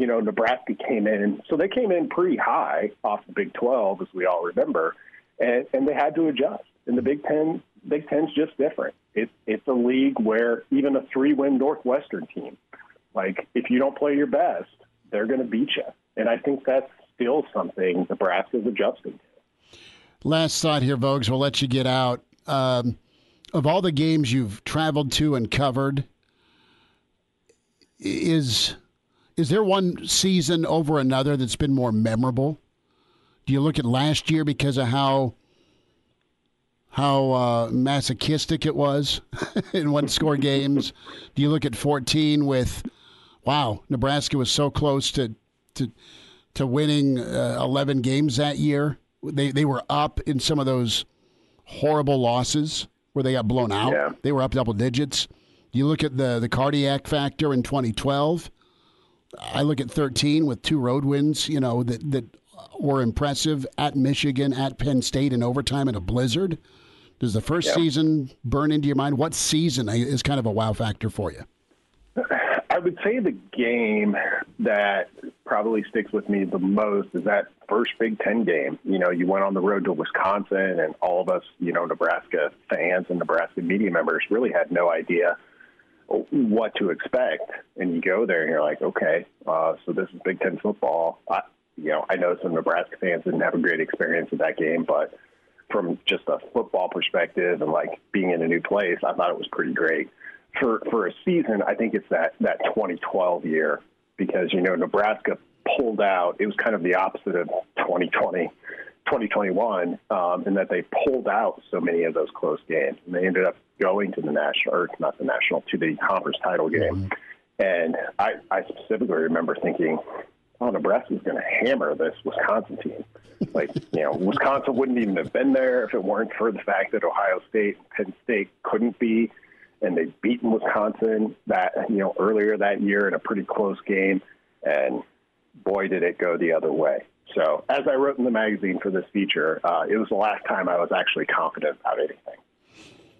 you know, Nebraska came in, so they came in pretty high off the Big Twelve, as we all remember, and and they had to adjust. And the Big Ten, Big Ten's just different. It's it's a league where even a three win Northwestern team, like if you don't play your best, they're going to beat you. And I think that's still something Nebraska's adjusting to. Last thought here, Vogues. We'll let you get out. Um, of all the games you've traveled to and covered, is is there one season over another that's been more memorable? Do you look at last year because of how how uh, masochistic it was <laughs> in one score games? Do you look at 14 with, wow, Nebraska was so close to to to winning uh, 11 games that year. They they were up in some of those horrible losses where they got blown out. Yeah. They were up double digits. You look at the the cardiac factor in 2012. I look at 13 with two road wins. You know that that were impressive at Michigan, at Penn State in overtime in a blizzard. Does the first yeah. season burn into your mind? What season is kind of a wow factor for you? I would say the game that probably sticks with me the most is that first Big Ten game. You know, you went on the road to Wisconsin, and all of us, you know, Nebraska fans and Nebraska media members really had no idea what to expect. And you go there and you're like, okay, uh, so this is Big Ten football. I, you know, I know some Nebraska fans didn't have a great experience with that game, but from just a football perspective and like being in a new place, I thought it was pretty great for for a season, I think it's that that 2012 year because you know Nebraska pulled out. It was kind of the opposite of 2020, 2021, um, in that they pulled out so many of those close games, and they ended up going to the national or not the national to the conference title game. Mm-hmm. And I, I specifically remember thinking, oh, Nebraska's going to hammer this Wisconsin team. Like, <laughs> you know, Wisconsin wouldn't even have been there if it weren't for the fact that Ohio State and Penn State couldn't be and they've beaten Wisconsin that you know earlier that year in a pretty close game, and boy did it go the other way. So as I wrote in the magazine for this feature, uh, it was the last time I was actually confident about anything.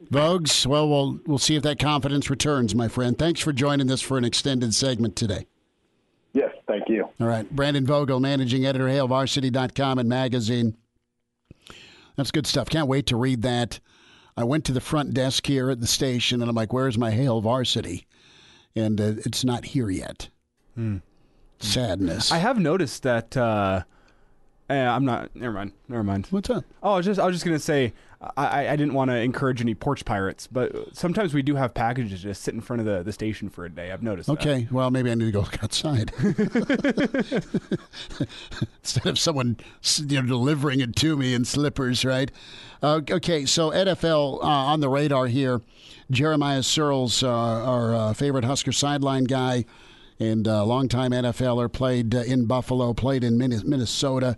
Vogues, well, we'll we'll see if that confidence returns, my friend. Thanks for joining us for an extended segment today. Yes, thank you. All right, Brandon Vogel, managing editor, HailVarsity.com and magazine. That's good stuff. Can't wait to read that. I went to the front desk here at the station and I'm like, where's my Hail Varsity? And uh, it's not here yet. Hmm. Sadness. I have noticed that. Uh, eh, I'm not. Never mind. Never mind. What's up? Oh, I was just I was just gonna say I, I didn't want to encourage any porch pirates, but sometimes we do have packages just sit in front of the, the station for a day. I've noticed. Okay, that. well maybe I need to go <laughs> outside <laughs> instead of someone you know delivering it to me in slippers, right? Uh, okay, so NFL uh, on the radar here. Jeremiah Sirles, uh, our uh, favorite Husker sideline guy and uh, longtime NFLer, played uh, in Buffalo, played in Minnesota, uh,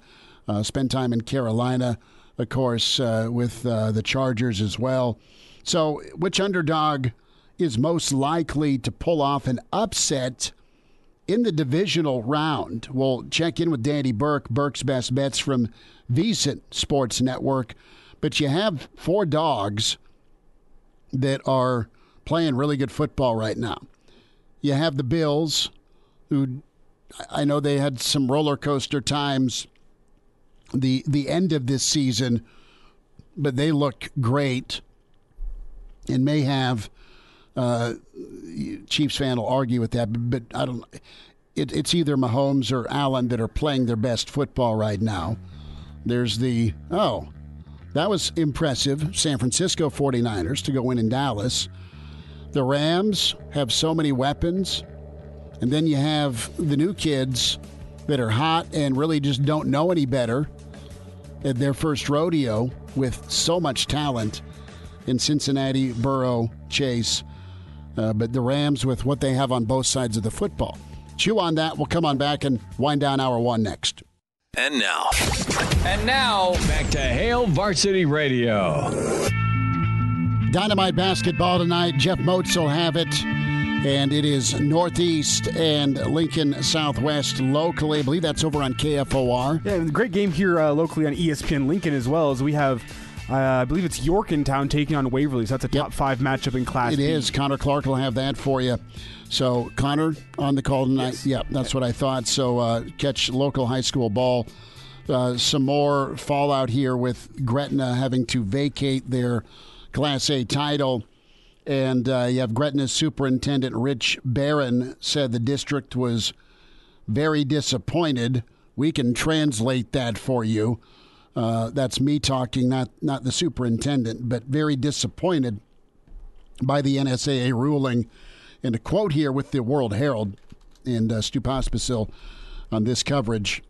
spent time in Carolina of course, uh, with uh, the Chargers as well. So, which underdog is most likely to pull off an upset in the divisional round? We'll check in with Danny Burke, Burke's Best Bets from VSiN Sports Network. But you have four dogs that are playing really good football right now. You have the Bills, who I know they had some roller coaster times the the end of this season, but they look great and may have. Uh, Chiefs fan will argue with that, but, I don't. It, it's either Mahomes or Allen that are playing their best football right now. There's the oh, that was impressive. San Francisco 49ers to go in in Dallas. The Rams have so many weapons. And then you have the new kids that are hot and really just don't know any better their first rodeo with so much talent in Cincinnati, Burrow, Chase. Uh, but the Rams with what they have on both sides of the football. Chew on that. We'll come on back and wind down hour one next. And now. And now, back to Hail Varsity Radio. Dynamite basketball tonight. Jeff Moats will have it. And it is Northeast and Lincoln Southwest locally. I believe that's over on KFOR. Yeah, great game here uh, locally on ESPN Lincoln as well as we have. Uh, I believe it's York in town taking on Waverly. So that's a top yep. five matchup in Class It B. is. Connor Clark will have that for you. So Connor on the call tonight. Yes. Yeah, that's what I thought. So uh, catch local high school ball. Uh, some more fallout here with Gretna having to vacate their Class A title. And uh, you have Gretna's superintendent, Rich Beran, said the district was very disappointed. We can translate that for you. Uh, that's me talking, not, not the superintendent, but very disappointed by the NSAA ruling. And a quote here with the World Herald and uh, Stu Pospisil on this coverage.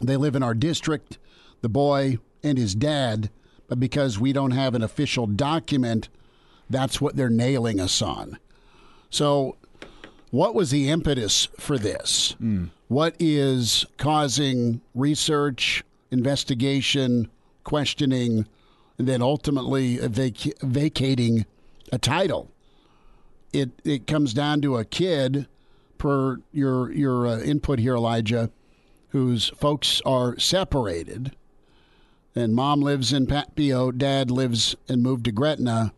They live in our district, the boy and his dad, but because we don't have an official document that's what they're nailing us on. So, what was the impetus for this? Mm. What is causing research, investigation, questioning, and then ultimately vac- vacating a title? It it comes down to a kid, per your your uh, input here, Elijah, whose folks are separated, and mom lives in Papio, dad lives and moved to Gretna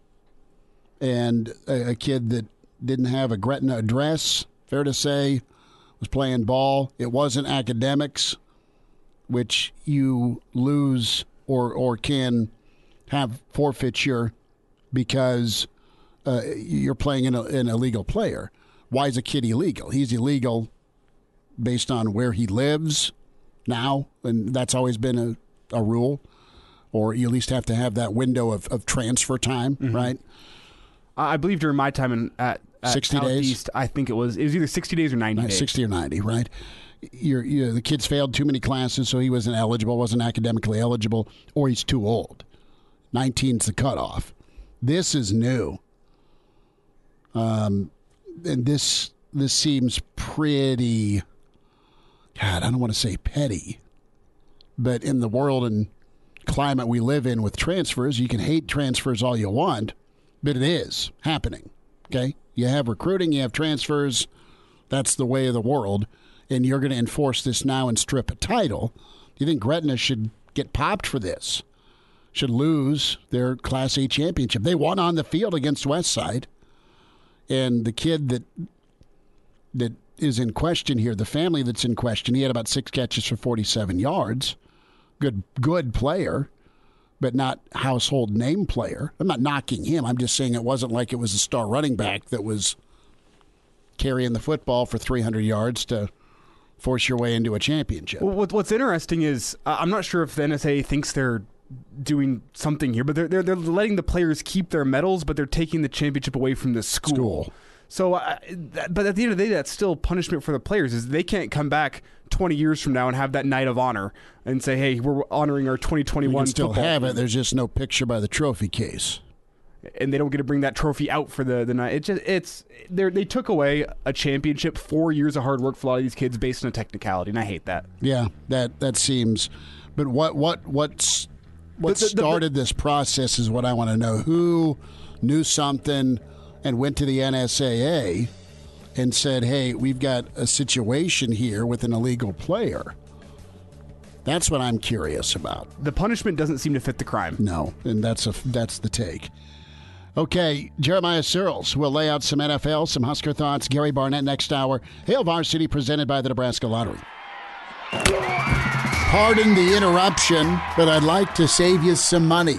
and a, a kid that didn't have a Gretna address, fair to say, was playing ball. It wasn't academics, which you lose or or can have forfeiture because uh, you're playing an, an illegal player. Why is a kid illegal? He's illegal based on where he lives now, and that's always been a, a rule. Or you at least have to have that window of, of transfer time, mm-hmm. right? I believe during my time in, at, at 60 Southeast, days. I think it was it was either 60 days or 90 days. 60 or 90, right? You're, you're, the kid's failed too many classes, so he wasn't eligible, wasn't academically eligible, or he's too old. 19's the cutoff. This is new. Um, and this this seems pretty. God, I don't want to say petty, but in the world and climate we live in with transfers, you can hate transfers all you want but it is happening. Okay. You have recruiting, you have transfers. That's the way of the world. And you're going to enforce this now and strip a title. Do you think Gretna should get popped for this? Should lose their Class A championship? They won on the field against Westside. And the kid that that is in question here, the family that's in question, he had about six catches for 47 yards. Good, good player but not household name player. I'm not knocking him. I'm just saying it wasn't like it was a star running back that was carrying the football for 300 yards to force your way into a championship. Well, what's interesting is uh, I'm not sure if the NSA thinks they're doing something here, but they're, they're, they're letting the players keep their medals, but they're taking the championship away from the school. school. So, uh, that, but at the end of the day, that's still punishment for the players. Is they can't come back 20 years from now and have that night of honor and say, "Hey, we're honoring our 2021." You can still football. have it. There's just no picture by the trophy case, and they don't get to bring that trophy out for the the night. It just it's they they took away a championship, four years of hard work for a lot of these kids based on a technicality, and I hate that. Yeah, that that seems. But what what what's what the, the, started the, this process is what I want to know. Who knew something? And went to the NSAA and said, hey, we've got a situation here with an illegal player. That's what I'm curious about. The punishment doesn't seem to fit the crime. No, and that's a that's the take. Okay, Jeremiah Sirles will lay out some NFL, some Husker thoughts. Gary Barnett next hour. Hail Varsity presented by the Nebraska Lottery. Pardon the interruption, but I'd like to save you some money.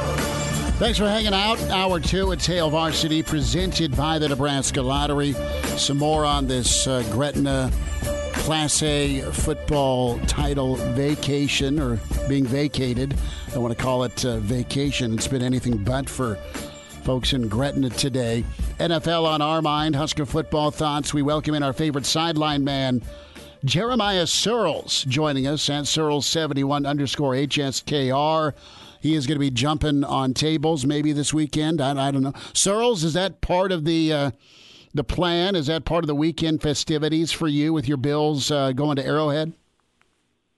Thanks for hanging out. Hour two at Hail Varsity, presented by the Nebraska Lottery. Some more on this uh, Gretna Class A football title vacation or being vacated. I want to call it uh, vacation. It's been anything but for folks in Gretna today. NFL on our mind, Husker football thoughts. We welcome in our favorite sideline man. Jeremiah Sirles, joining us at Sirles71 underscore HSKR. He is going to be jumping on tables maybe this weekend. I, I don't know. Sirles, is that part of the uh, the plan? Is that part of the weekend festivities for you with your Bills uh, going to Arrowhead?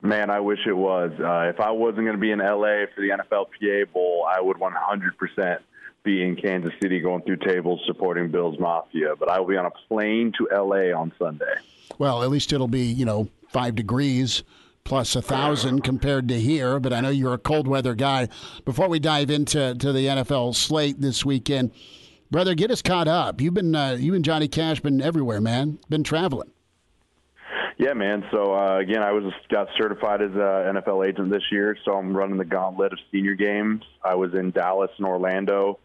Man, I wish it was. Uh, if I wasn't going to be in LA for the NFLPA Bowl, I would 100% be in Kansas City going through tables supporting Bills Mafia. But I will be on a plane to LA on Sunday. Well, at least it'll be, you know, five degrees plus a thousand compared to here. But I know you're a cold weather guy. Before we dive into to the NFL slate this weekend, brother, get us caught up. You've been uh, you and Johnny Cash been everywhere, man. Been traveling. Yeah, man. So uh, again, I was got certified as an NFL agent this year, so I'm running the gauntlet of senior games. I was in Dallas and Orlando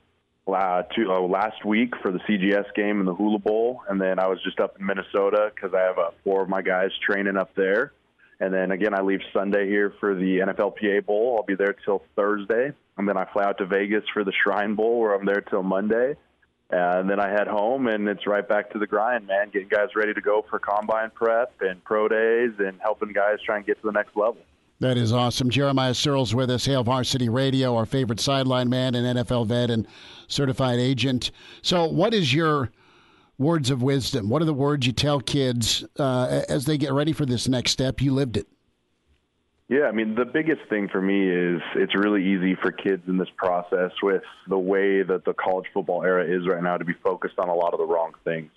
uh, two, uh, last week for the CGS game and the Hula Bowl, and then I was just up in Minnesota because I have uh, four of my guys training up there. And then again, I leave Sunday here for the NFLPA Bowl. I'll be there till Thursday, and then I fly out to Vegas for the Shrine Bowl, where I'm there till Monday. And then I head home, and it's right back to the grind, man. Getting guys ready to go for combine prep and pro days, and helping guys try and get to the next level. That is awesome. Jeremiah Sirles with us, Hail Varsity Radio, our favorite sideline man and NFL vet and certified agent. So, what is your words of wisdom? What are the words you tell kids uh, as they get ready for this next step? You lived it. Yeah, I mean, the biggest thing for me is it's really easy for kids in this process with the way that the college football era is right now to be focused on a lot of the wrong things.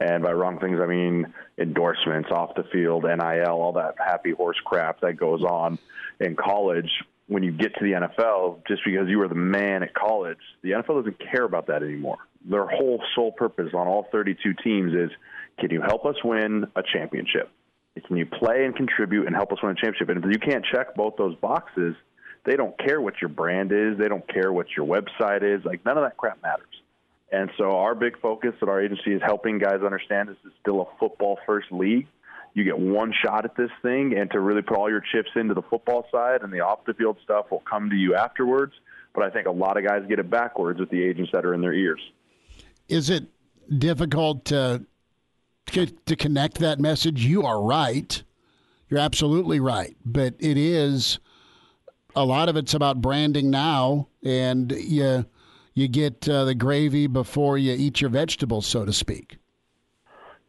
And by wrong things, I mean endorsements off the field, NIL, all that happy horse crap that goes on in college. When you get to the NFL, just because you were the man at college, the NFL doesn't care about that anymore. Their whole sole purpose on all 32 teams is can you help us win a championship? Can you play and contribute and help us win a championship? And if you can't check both those boxes, they don't care what your brand is. They don't care what your website is. Like, none of that crap matters. And so our big focus at our agency is helping guys understand this is still a football first league. You get one shot at this thing, and to really put all your chips into the football side, and the off the field stuff will come to you afterwards. But I think a lot of guys get it backwards with the agents that are in their ears. Is it difficult to to connect that message? You are right. You're absolutely right. But it is a lot of it's about branding now, and you you get uh, the gravy before you eat your vegetables, so to speak.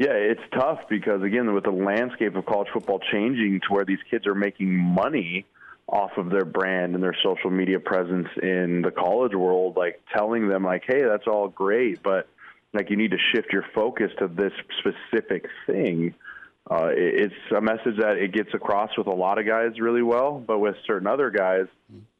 Yeah, it's tough because again, with the landscape of college football changing to where these kids are making money off of their brand and their social media presence in the college world, like telling them like, "Hey, that's all great, but like you need to shift your focus to this specific thing." Uh, it's a message that it gets across with a lot of guys really well, but with certain other guys,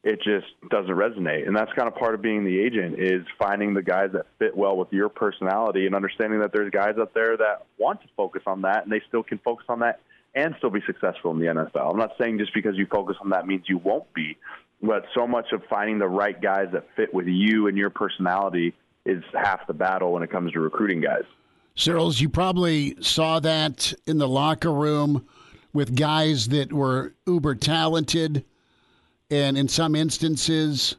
it just doesn't resonate. And that's kind of part of being the agent is finding the guys that fit well with your personality and understanding that there's guys out there that want to focus on that and they still can focus on that and still be successful in the NFL. I'm not saying just because you focus on that means you won't be, but so much of finding the right guys that fit with you and your personality is half the battle when it comes to recruiting guys. Sirles, you probably saw that in the locker room with guys that were uber talented and in some instances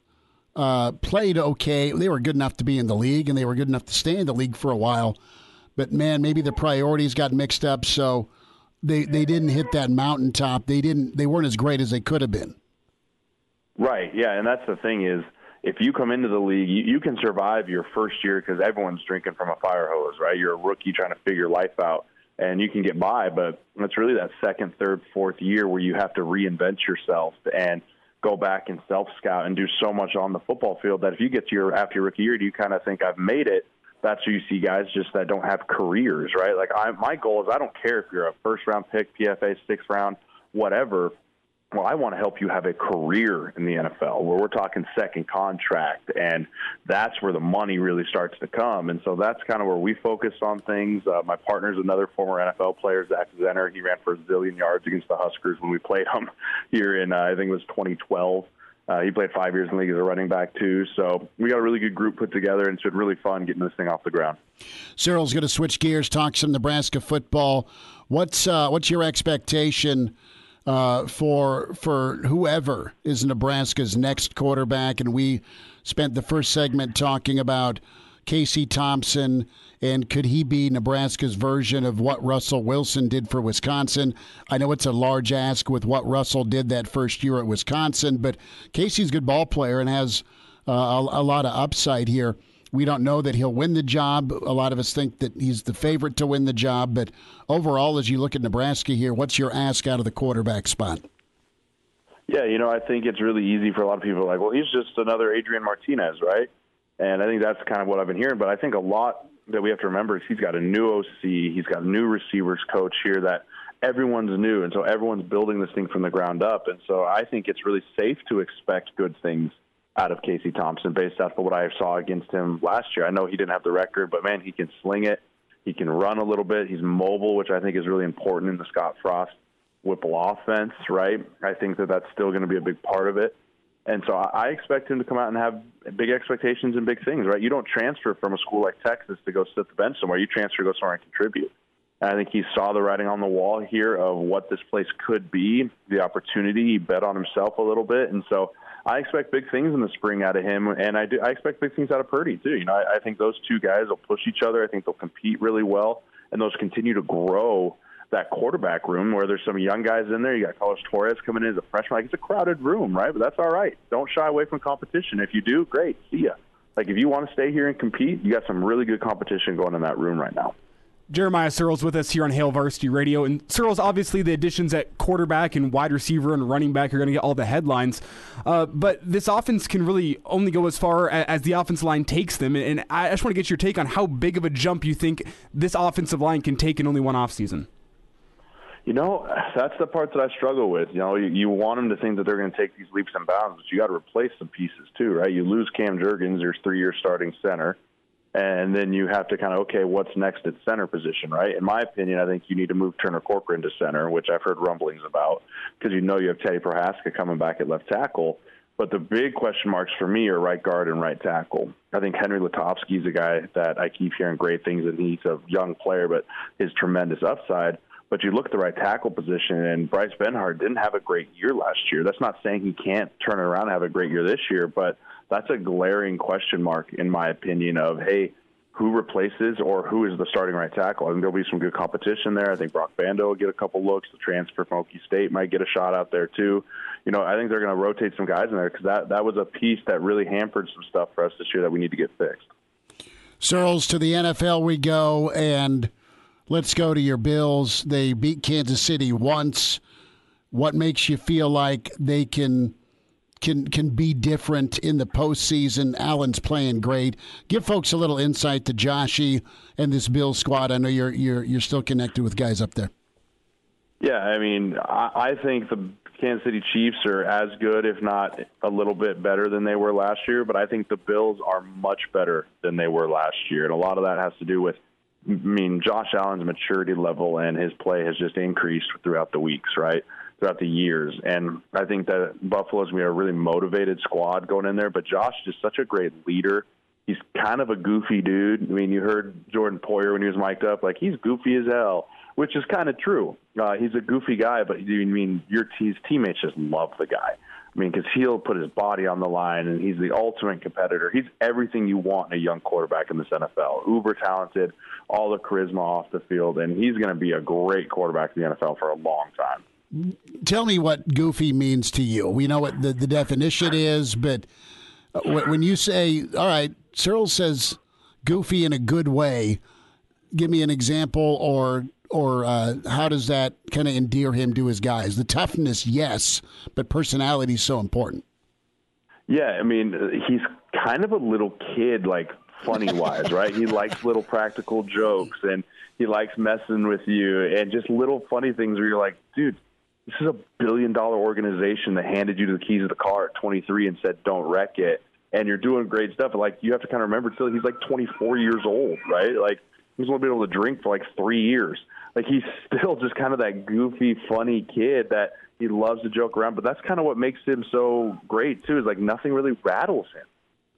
uh, played okay. They were good enough to be in the league, and they were good enough to stay in the league for a while. But man, maybe the priorities got mixed up, so they they didn't hit that mountaintop. They didn't. They weren't as great as they could have been. Right. Yeah, and that's the thing is if you come into the league, you, you can survive your first year because everyone's drinking from a fire hose, right? You're a rookie trying to figure life out, and you can get by. But it's really that second, third, fourth year where you have to reinvent yourself and go back and self scout and do so much on the football field that if you get to your after your rookie year, do you kind of think I've made it? That's where you see guys just that don't have careers, right? Like I, my goal is I don't care if you're a first round pick, PFA, sixth round, whatever well, I want to help you have a career in the NFL where we're talking second contract, and that's where the money really starts to come. And so that's kind of where we focus on things. Uh, my partner's another former NFL player, Zach Zenner. He ran for a zillion yards against the Huskers when we played him <laughs> here in, uh, I think it was 2012. Uh, he played five years in the league as a running back too. So we got a really good group put together, and it's been really fun getting this thing off the ground. Sirles going to switch gears, talk some Nebraska football. What's uh, what's your expectation? Uh, for for whoever is Nebraska's next quarterback. And we spent the first segment talking about Casey Thompson and could he be Nebraska's version of what Russell Wilson did for Wisconsin? I know it's a large ask with what Russell did that first year at Wisconsin, but Casey's a good ball player and has uh, a, a lot of upside here. We don't know that he'll win the job. A lot of us think that he's the favorite to win the job. But overall, as you look at Nebraska here, what's your ask out of the quarterback spot? Yeah, you know, I think it's really easy for a lot of people. Like, well, he's just another Adrian Martinez, right? And I think that's kind of what I've been hearing. But I think a lot that we have to remember is he's got a new OC, he's got a new receivers coach here that everyone's new, and so everyone's building this thing from the ground up. And so I think it's really safe to expect good things out of Casey Thompson based off of what I saw against him last year. I know he didn't have the record, but man, he can sling it. He can run a little bit. He's mobile, which I think is really important in the Scott Frost Whipple offense, right? I think that that's still going to be a big part of it. And so I expect him to come out and have big expectations and big things, right? You don't transfer from a school like Texas to go sit the bench somewhere. You transfer to go somewhere and contribute. And I think he saw the writing on the wall here of what this place could be, the opportunity. He bet on himself a little bit. And so I expect big things in the spring out of him, and I do. I expect big things out of Purdy too. You know, I, I think those two guys will push each other. I think they'll compete really well, and those continue to grow that quarterback room where there's some young guys in there. You got Carlos Torres coming in as a freshman. Like it's a crowded room, right? But that's all right. Don't shy away from competition. If you do, great. See ya. Like if you want to stay here and compete, you got some really good competition going in that room right now. Jeremiah Sirles with us here on Hail Varsity Radio. And Sirles, obviously, the additions at quarterback and wide receiver and running back are going to get all the headlines. Uh, but this offense can really only go as far as the offensive line takes them. And I just want to get your take on how big of a jump you think this offensive line can take in only one offseason. You know, that's the part that I struggle with. You know, you, you want them to think that they're going to take these leaps and bounds, but you got to replace some pieces too, right? You lose Cam Jurgens, your three-year starting center and then you have to kind of okay, what's next at center position, right? In my opinion, I think you need to move Turner Corcoran to center, which I've heard rumblings about, because you know you have Teddy Prochazka coming back at left tackle. But the big question marks for me are right guard and right tackle. I think Henry Lutovsky is a guy that I keep hearing great things, and he's a young player, but his tremendous upside. But you look at the right tackle position, and Bryce Benhart didn't have a great year last year. That's not saying he can't turn it around and have a great year this year, but – that's a glaring question mark in my opinion of hey who replaces or who is the starting right tackle. I think there'll be some good competition there. I think Brock Bando will get a couple looks. The transfer from Okie State might get a shot out there too. You know, I think they're going to rotate some guys in there because that that was a piece that really hampered some stuff for us this year that we need to get fixed. Sirles, to the NFL we go, and let's go to your Bills. They beat Kansas City once. What makes you feel like they can? Can can be different in the postseason. Allen's playing great. Give folks a little insight to Joshy and this Bill squad. I know you're you're you're still connected with guys up there. Yeah, I mean, I, I think the Kansas City Chiefs are as good, if not a little bit better than they were last year. But I think the Bills are much better than they were last year, and a lot of that has to do with I mean, Josh Allen's maturity level and his play has just increased throughout the weeks, right? Throughout the years. And I think that Buffalo's going to be a really motivated squad going in there. But Josh is such a great leader. He's kind of a goofy dude. I mean, you heard Jordan Poyer when he was mic'd up, like he's goofy as hell, which is kind of true. Uh, he's a goofy guy, but you mean your his teammates just love the guy. I mean, because he'll put his body on the line, and he's the ultimate competitor. He's everything you want in a young quarterback in this NFL. Uber talented, all the charisma off the field, and he's going to be a great quarterback in the NFL for a long time. Tell me what goofy means to you. We know what the, the definition is, but uh, when you say, all right, Sirles says goofy in a good way, give me an example or or uh, how does that kind of endear him to his guys? The toughness, yes, but personality is so important. Yeah, I mean, he's kind of a little kid, like funny wise, right? He likes little practical jokes and he likes messing with you and just little funny things where you're like, dude, this is a billion dollar organization that handed you the keys of the car at 23 and said, don't wreck it. And you're doing great stuff. Like, you have to kind of remember, still, he's like 24 years old, right? Like, he's only been able to drink for like three years like he's <laughs> still just kind of that goofy, funny kid that he loves to joke around. But that's kind of what makes him so great too. Is like nothing really rattles him,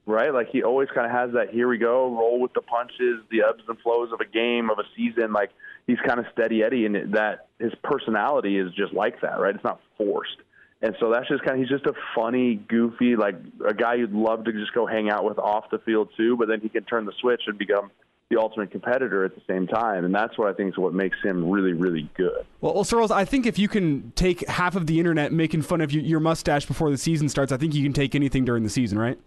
right? Like he always kind of has that here we go, roll with the punches, the ebbs and flows of a game of a season. Like he's kind of steady Eddie, and that his personality is just like that, right? It's not forced. And so that's just kind of he's just a funny, goofy, like a guy you'd love to just go hang out with off the field too. But then he can turn the switch and become the ultimate competitor at the same time. And that's what I think is what makes him really, really good. Well, well Sirles, I think if you can take half of the internet making fun of your mustache before the season starts, I think you can take anything during the season, right?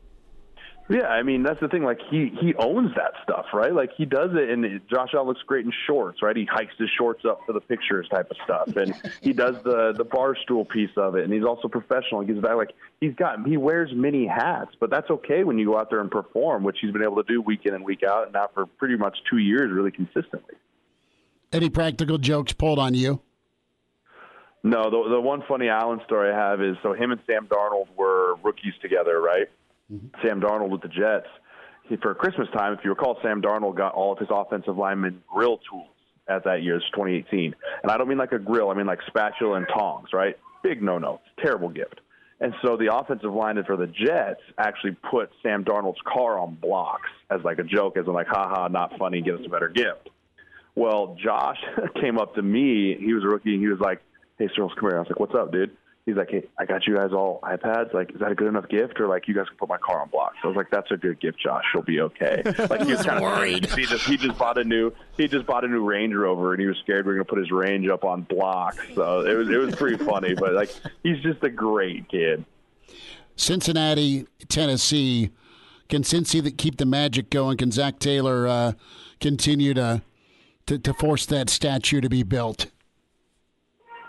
Yeah, I mean that's the thing. Like he he owns that stuff, right? Like he does it, and Josh Allen looks great in shorts, right? He hikes his shorts up for the pictures type of stuff, and <laughs> he does the the bar stool piece of it, and he's also professional. He gives back like he's got he wears many hats, but that's okay when you go out there and perform, which he's been able to do week in and week out, and now for pretty much two years, really consistently. Any practical jokes pulled on you? No, the the one funny Allen story I have is so him and Sam Darnold were rookies together, right? Mm-hmm. Sam Darnold with the Jets. He, for Christmas time, if you recall, Sam Darnold got all of his offensive linemen grill tools at that year's 2018. And I don't mean like a grill, I mean like spatula and tongs, right? Big no no. Terrible gift. And so the offensive line for the Jets actually put Sam Darnold's car on blocks as like a joke, as in like, haha, not funny, give us a better gift. Well, Josh <laughs> came up to me. He was a rookie. And he was like, hey, Cyril, come here. I was like, what's up, dude? He's like, hey, I got you guys all iPads. Like, is that a good enough gift? Or like, you guys can put my car on blocks. So I was like, that's a good gift, Josh. She'll be okay. <laughs> Like he was kind worried. Of, <laughs> he just he just bought a new he just bought a new Range Rover and he was scared we are gonna put his Range up on blocks. So it was it was pretty funny. But like, he's just a great kid. Cincinnati, Tennessee. Can Cincy keep the magic going? Can Zac Taylor uh, continue to, to to force that statue to be built?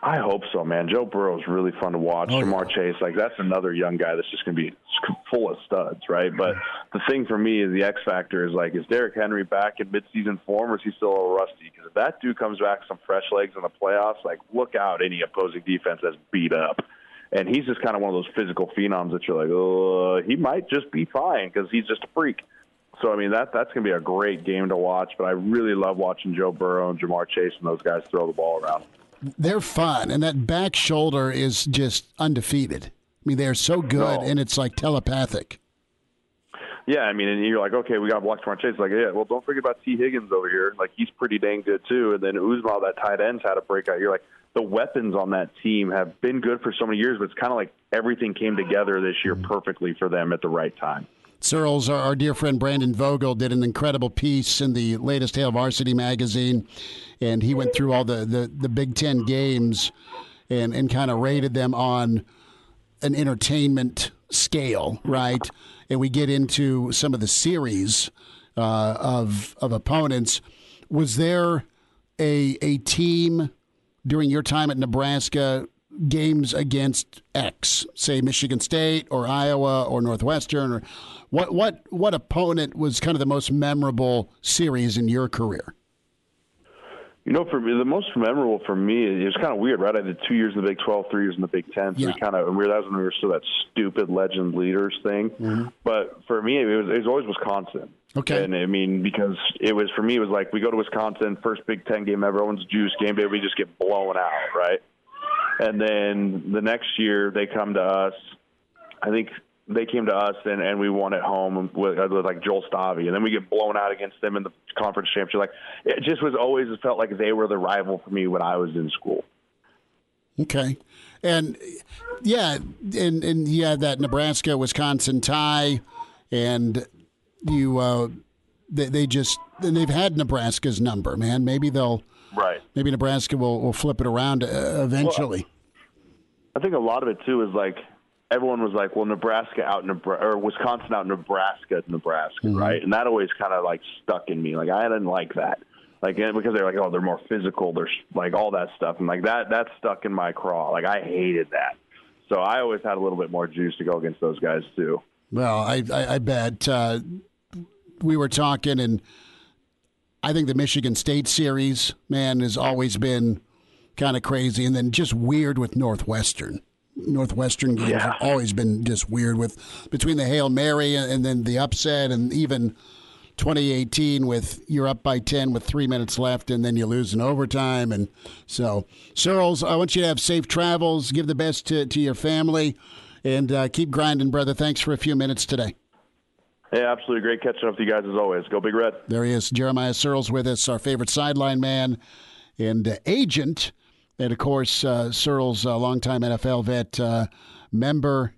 I hope so, man. Joe Burrow is really fun to watch. Oh, Ja'Marr yeah. Chase, like that's another young guy that's just going to be full of studs, right? But the thing for me is the X factor is like, is Derrick Henry back in midseason form, or is he still a little rusty? Because if that dude comes back some fresh legs in the playoffs, like look out, any opposing defense that's beat up. And he's just kind of one of those physical phenoms that you're like, oh, he might just be fine because he's just a freak. So I mean that that's going to be a great game to watch. But I really love watching Joe Burrow and Ja'Marr Chase and those guys throw the ball around they're fun, and that back shoulder is just undefeated. I mean, they're so good, no. and it's like telepathic. Yeah, I mean, and you're like, okay, we got blocked from our chase. Like, yeah, well, don't forget about Tee Higgins over here. Like, he's pretty dang good too. And then Uzomah, that tight end's had a breakout. You're like, the weapons on that team have been good for so many years, but it's kind of like everything came together this year mm-hmm. perfectly for them at the right time. Sirles, our, our dear friend Brandon Vogel did an incredible piece in the latest Hail Varsity magazine, and he went through all the, the, the Big Ten games and, and kind of rated them on an entertainment scale, right? And we get into some of the series uh, of of opponents. Was there a a team during your time at Nebraska games against X, say Michigan State or Iowa or Northwestern or what what what opponent was kind of the most memorable series in your career? You know, for me, the most memorable for me, it was kind of weird, right? I did two years in the Big 12, three years in the Big 10. So yeah. we kind of, we that was when we were still that stupid legend leaders thing. Mm-hmm. But for me, it was, it was always Wisconsin. Okay. And I mean, because it was, for me, it was like we go to Wisconsin, first Big 10 game ever, everyone's juice game day, we just get blown out, right? And then the next year they come to us. I think they came to us and, and we won at home with, with like Joel Stave, and then we get blown out against them in the conference championship. Like it just was always felt like they were the rival for me when I was in school. Okay, And yeah, and and had that Nebraska Wisconsin tie, and you uh, they, they just and they've had Nebraska's number, man. Maybe they'll right. Maybe Nebraska will, will flip it around uh, eventually. Well, I think a lot of it too is like everyone was like, well, Nebraska out Nebraska or Wisconsin out Nebraska, Nebraska, mm-hmm. right? And that always kind of like stuck in me. Like I didn't like that. Like because they're like, oh, they're more physical. There's like all that stuff, and like that that stuck in my craw. Like I hated that. So I always had a little bit more juice to go against those guys too. Well, I I, I bet uh, we were talking, and I think the Michigan State series, man, has always been kind of crazy, and then just weird with Northwestern. Northwestern games yeah. have always been just weird with between the Hail Mary and then the upset, and even 2018 with you're up by 10 with three minutes left, and then you lose in overtime. And so, Sirles, I want you to have safe travels. Give the best to, to your family, and uh, keep grinding, brother. Thanks for a few minutes today. Yeah, absolutely. Great catching up with you guys as always. Go Big Red. There he is. Jeremiah Sirles with us, our favorite sideline man and uh, agent. And of course, uh, Sirles, a longtime NFL vet, uh, member,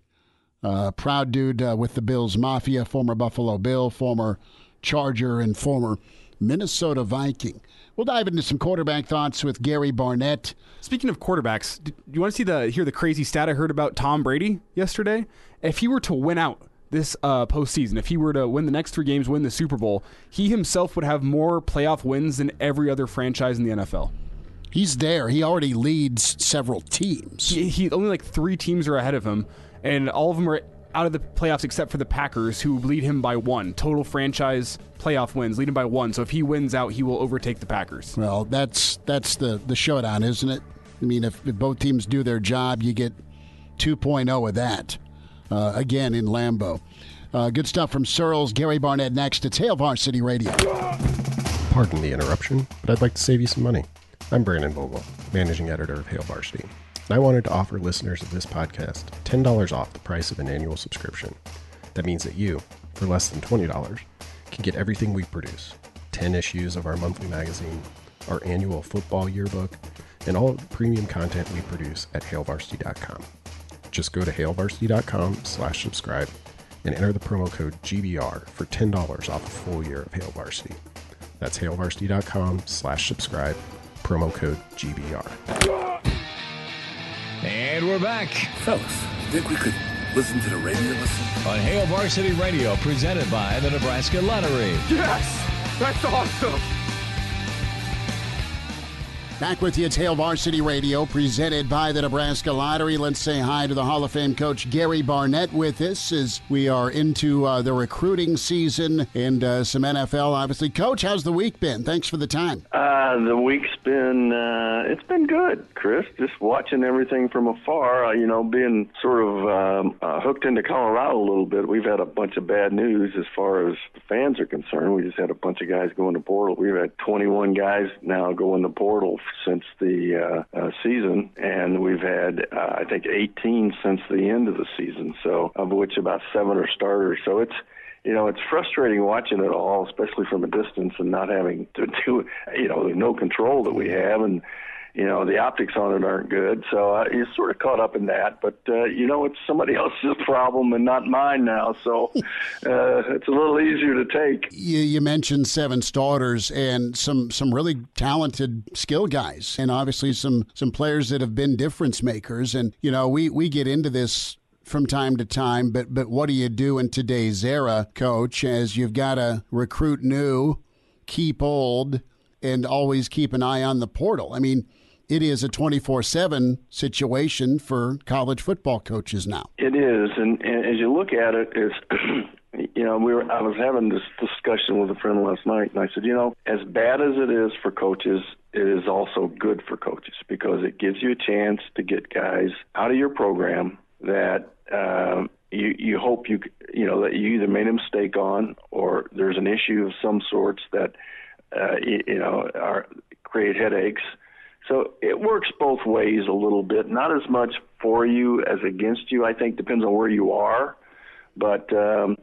uh, proud dude uh, with the Bills Mafia, former Buffalo Bill, former Charger, and former Minnesota Viking. We'll dive into some quarterback thoughts with Gary Barnett. Speaking of quarterbacks, do you want to see the hear the crazy stat I heard about Tom Brady yesterday? If he were to win out this uh, postseason, if he were to win the next three games, win the Super Bowl, he himself would have more playoff wins than every other franchise in the NFL. He's there. He already leads several teams. He, he only like three teams are ahead of him, and all of them are out of the playoffs except for the Packers, who lead him by one. Total franchise playoff wins, lead him by one. So if he wins out, he will overtake the Packers. Well, that's that's the the showdown, isn't it? I mean, if, if both teams do their job, you get 2.0 of that uh, again in Lambeau. Uh, good stuff from Sirles. Gary Barnett next. It's Hail Varsity Radio. Pardon the interruption, but I'd like to save you some money. I'm Brandon Vogel, managing editor of Hail Varsity, and I wanted to offer listeners of this podcast $10 off the price of an annual subscription. That means that you, for less than $20, can get everything we produce 10 issues of our monthly magazine, our annual football yearbook, and all the premium content we produce at hailvarsity.com. Just go to hailvarsity.com slash subscribe and enter the promo code GBR for $10 off a full year of Hail Varsity. That's hailvarsity.com slash subscribe, promo code GBR. And we're back. Fellas, think we could listen to the radio listen? On Hail Varsity Radio, presented by the Nebraska Lottery. Yes! That's awesome! Back with you, it's Hail Varsity Radio, presented by the Nebraska Lottery. Let's say hi to the Hall of Fame coach Gary Barnett with us as we are into uh, the recruiting season and uh, some NFL. Obviously, coach, how's the week been? Thanks for the time. Uh, the week's been uh, it's been good, Chris. Just watching everything from afar. Uh, you know, being sort of um, uh, hooked into Colorado a little bit. We've had a bunch of bad news as far as fans are concerned. We just had a bunch of guys go in the portal. We've had 21 guys now go in the portal since the uh, uh, season, and we've had uh, I think 18 since the end of the season. So of which about seven are starters. So it's you know, it's frustrating watching it all, especially from a distance and not having to do, you know, no control that we have. And you know the optics on it aren't good. So uh, he's sort of caught up in that. But uh, you know it's somebody <laughs> else's problem and not mine now. So uh, it's a little easier to take. You, you mentioned seven starters and some some really talented skill guys, and obviously some some players that have been difference makers. And you know we we get into this from time to time, but but what do you do in today's era, coach? As you've got to recruit new, keep old, and always keep an eye on the portal. I mean, it is a 24 7 situation for college football coaches now. It is. And, and as you look at it, it, is <clears throat> you know, we were, I was having this discussion with a friend last night, and I said, you know, as bad as it is for coaches, it is also good for coaches because it gives you a chance to get guys out of your program that um, you you hope you you know that you either made a mistake on or there's an issue of some sorts that uh, you, you know are create headaches so it works both ways a little bit, not as much for you as against you. I think depends on where you are, but um,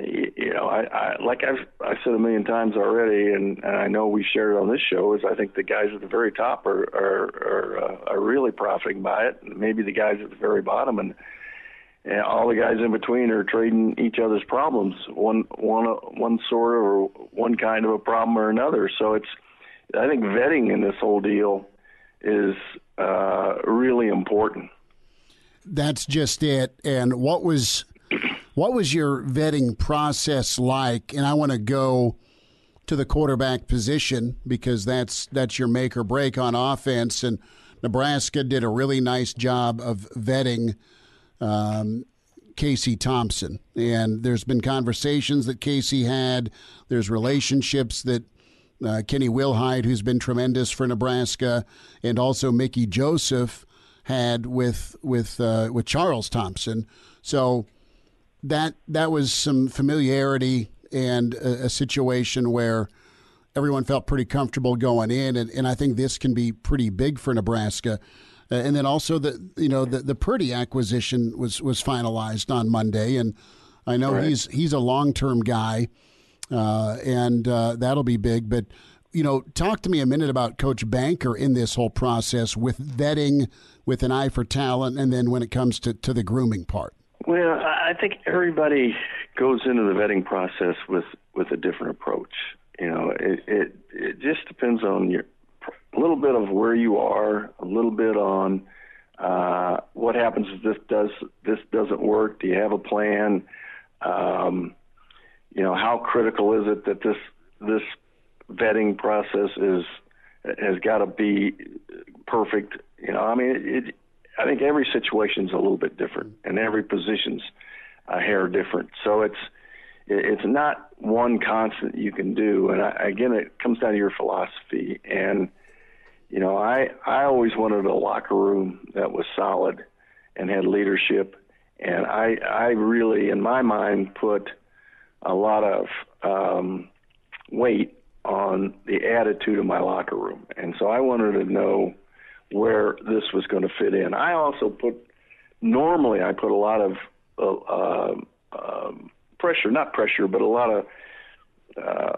you know, I, I like I've I said a million times already, and, and I know we shared it on this show. Is I think the guys at the very top are are are, uh, are really profiting by it, maybe the guys at the very bottom, and, and all the guys in between are trading each other's problems, one one one sort of or one kind of a problem or another. So it's I think vetting in this whole deal is uh, really important. That's just it. And what was what was your vetting process like? And I want to go to the quarterback position because that's that's your make or break on offense. And Nebraska did a really nice job of vetting um, Casey Thompson. And there's been conversations that Casey had. There's relationships that uh, Kenny Wilhite, who's been tremendous for Nebraska, and also Mickey Joseph had with with uh, with Charles Thompson. So that that was some familiarity and a, a, situation where everyone felt pretty comfortable going in, and, and I think this can be pretty big for Nebraska. Uh, and then also the you know the the Purdy acquisition was was finalized on Monday, and I know right. he's he's a long term guy, and uh, that'll be big. But you know, talk to me a minute about Coach Banker in this whole process with vetting, with an eye for talent, and then when it comes to to the grooming part. Well, I think everybody goes into the vetting process with with a different approach. You know, it it, it just depends on your a little bit of where you are, a little bit on uh, what happens if this does this doesn't work. Do you have a plan? Um, you know, how critical is it that this this vetting process is has got to be perfect? You know, I mean, it, I think every situation's a little bit different, and every position's a hair different. So it's it's not one constant you can do. And I, again, it comes down to your philosophy. And you know, I I always wanted a locker room that was solid and had leadership. And I I really, in my mind, put a lot of um, weight on the attitude of my locker room. And so I wanted to know where this was going to fit in. I also put normally I put a lot of uh, uh, um, pressure, not pressure, but a lot of uh,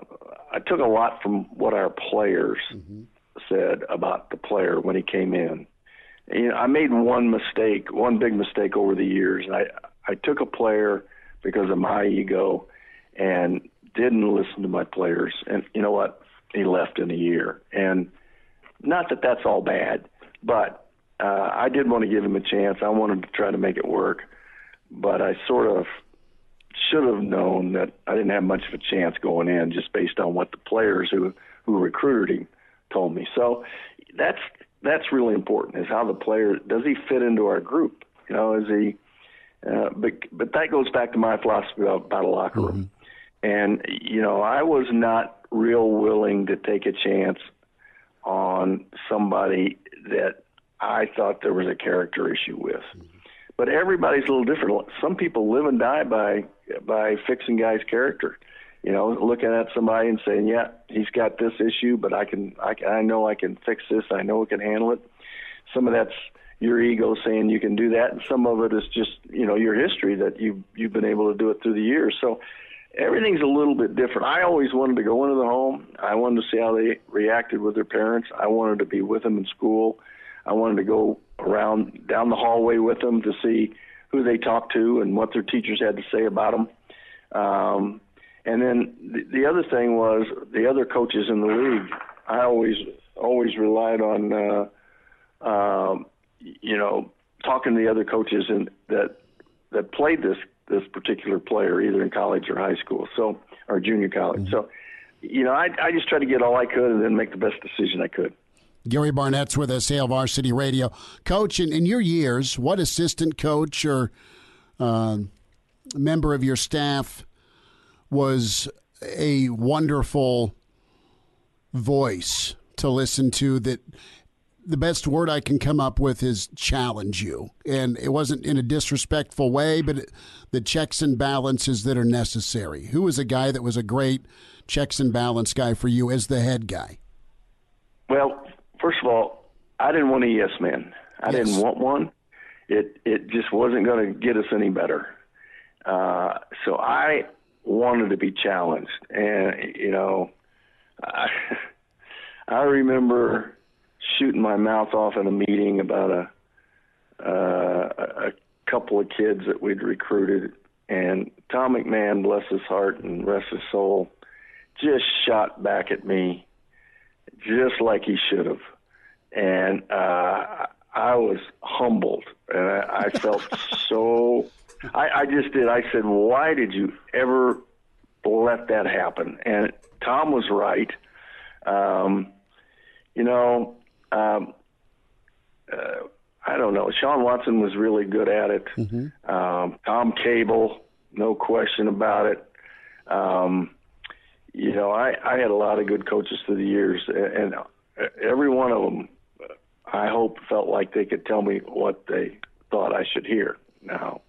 I took a lot from what our players mm-hmm. said about the player when he came in. You know, I made one mistake, one big mistake over the years. I I took a player because of my ego and didn't listen to my players. And you know what? He left in a year. And not that that's all bad, but uh, I did want to give him a chance. I wanted to try to make it work, but I sort of should have known that I didn't have much of a chance going in just based on what the players who who recruited him told me. So that's that's really important is how the player does he fit into our group? You know, is he? Uh, but but that goes back to my philosophy about, about a locker room, mm-hmm. And you know I was not real willing to take a chance on somebody that I thought there was a character issue with. But everybody's a little different. Some people live and die by by fixing guys' character. You know, looking at somebody and saying, "Yeah, he's got this issue, but I can, I, can, I know I can fix this. I know I can handle it." Some of that's your ego saying you can do that, and some of it is just you know your history that you you've been able to do it through the years. So everything's a little bit different. I always wanted to go into the home. I wanted to see how they reacted with their parents. I wanted to be with them in school. I wanted to go around down the hallway with them to see who they talked to and what their teachers had to say about them. Um, and then the, the other thing was the other coaches in the league. I always always relied on, uh, um, you know, talking to the other coaches and that that played this this particular player, either in college or high school, so or junior college. Mm-hmm. So, you know, I I just tried to get all I could and then make the best decision I could. Gary Barnett's with us, Hail Varsity Radio. Coach, in, in your years, what assistant coach or uh, member of your staff was a wonderful voice to listen to that the best word I can come up with is challenge you. And it wasn't in a disrespectful way, but it, the checks and balances that are necessary. Who was a guy that was a great checks and balance guy for you as the head guy? Well, first of all, I didn't want a yes man. I yes. didn't want one. It it just wasn't going to get us any better. Uh, so I wanted to be challenged. And you know, I, <laughs> I remember shooting my mouth off in a meeting about a uh, a couple of kids that we'd recruited, and Tom McMahon, bless his heart and rest his soul, just shot back at me, just like he should have, and uh, I was humbled, and I, I felt <laughs> so. I, I just did. I said, "Why did you ever let that happen?" And Tom was right. Um, you know, um, uh, I don't know. Shawn Watson was really good at it. Mm-hmm. Um, Tom Cable, no question about it. Um, you know, I, I had a lot of good coaches through the years, and every one of them, I hope, felt like they could tell me what they thought I should hear. Now,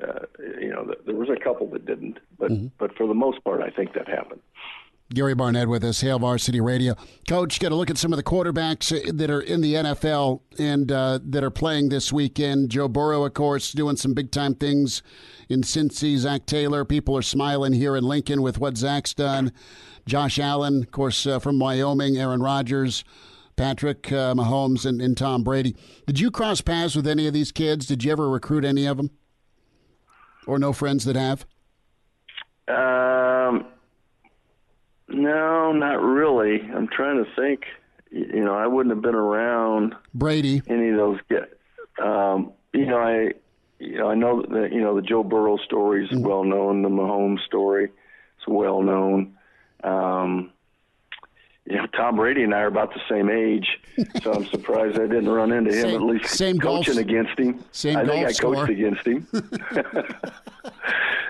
uh, you know, there was a couple that didn't, but mm-hmm. but for the most part, I think that happened. Gary Barnett with us, Hail Varsity Radio. Coach, got to look at some of the quarterbacks that are in the NFL and uh, that are playing this weekend. Joe Burrow, of course, doing some big time things in Cincy. Zac Taylor, people are smiling here in Lincoln with what Zac's done. Josh Allen, of course, uh, from Wyoming. Aaron Rodgers, Patrick uh, Mahomes, and, and Tom Brady. Did you cross paths with any of these kids? Did you ever recruit any of them, or no friends that have? Um no, not really. I'm trying to think. You know, I wouldn't have been around Brady. Any of those get. Um, you know, I you know I know that you know the Joe Burrow story is mm-hmm. well known. The Mahomes story is well known. Um, know, Tom Brady and I are about the same age, so I'm surprised I didn't run into him same, at least same coaching golf, against him. Same I think I score. coached against him. <laughs>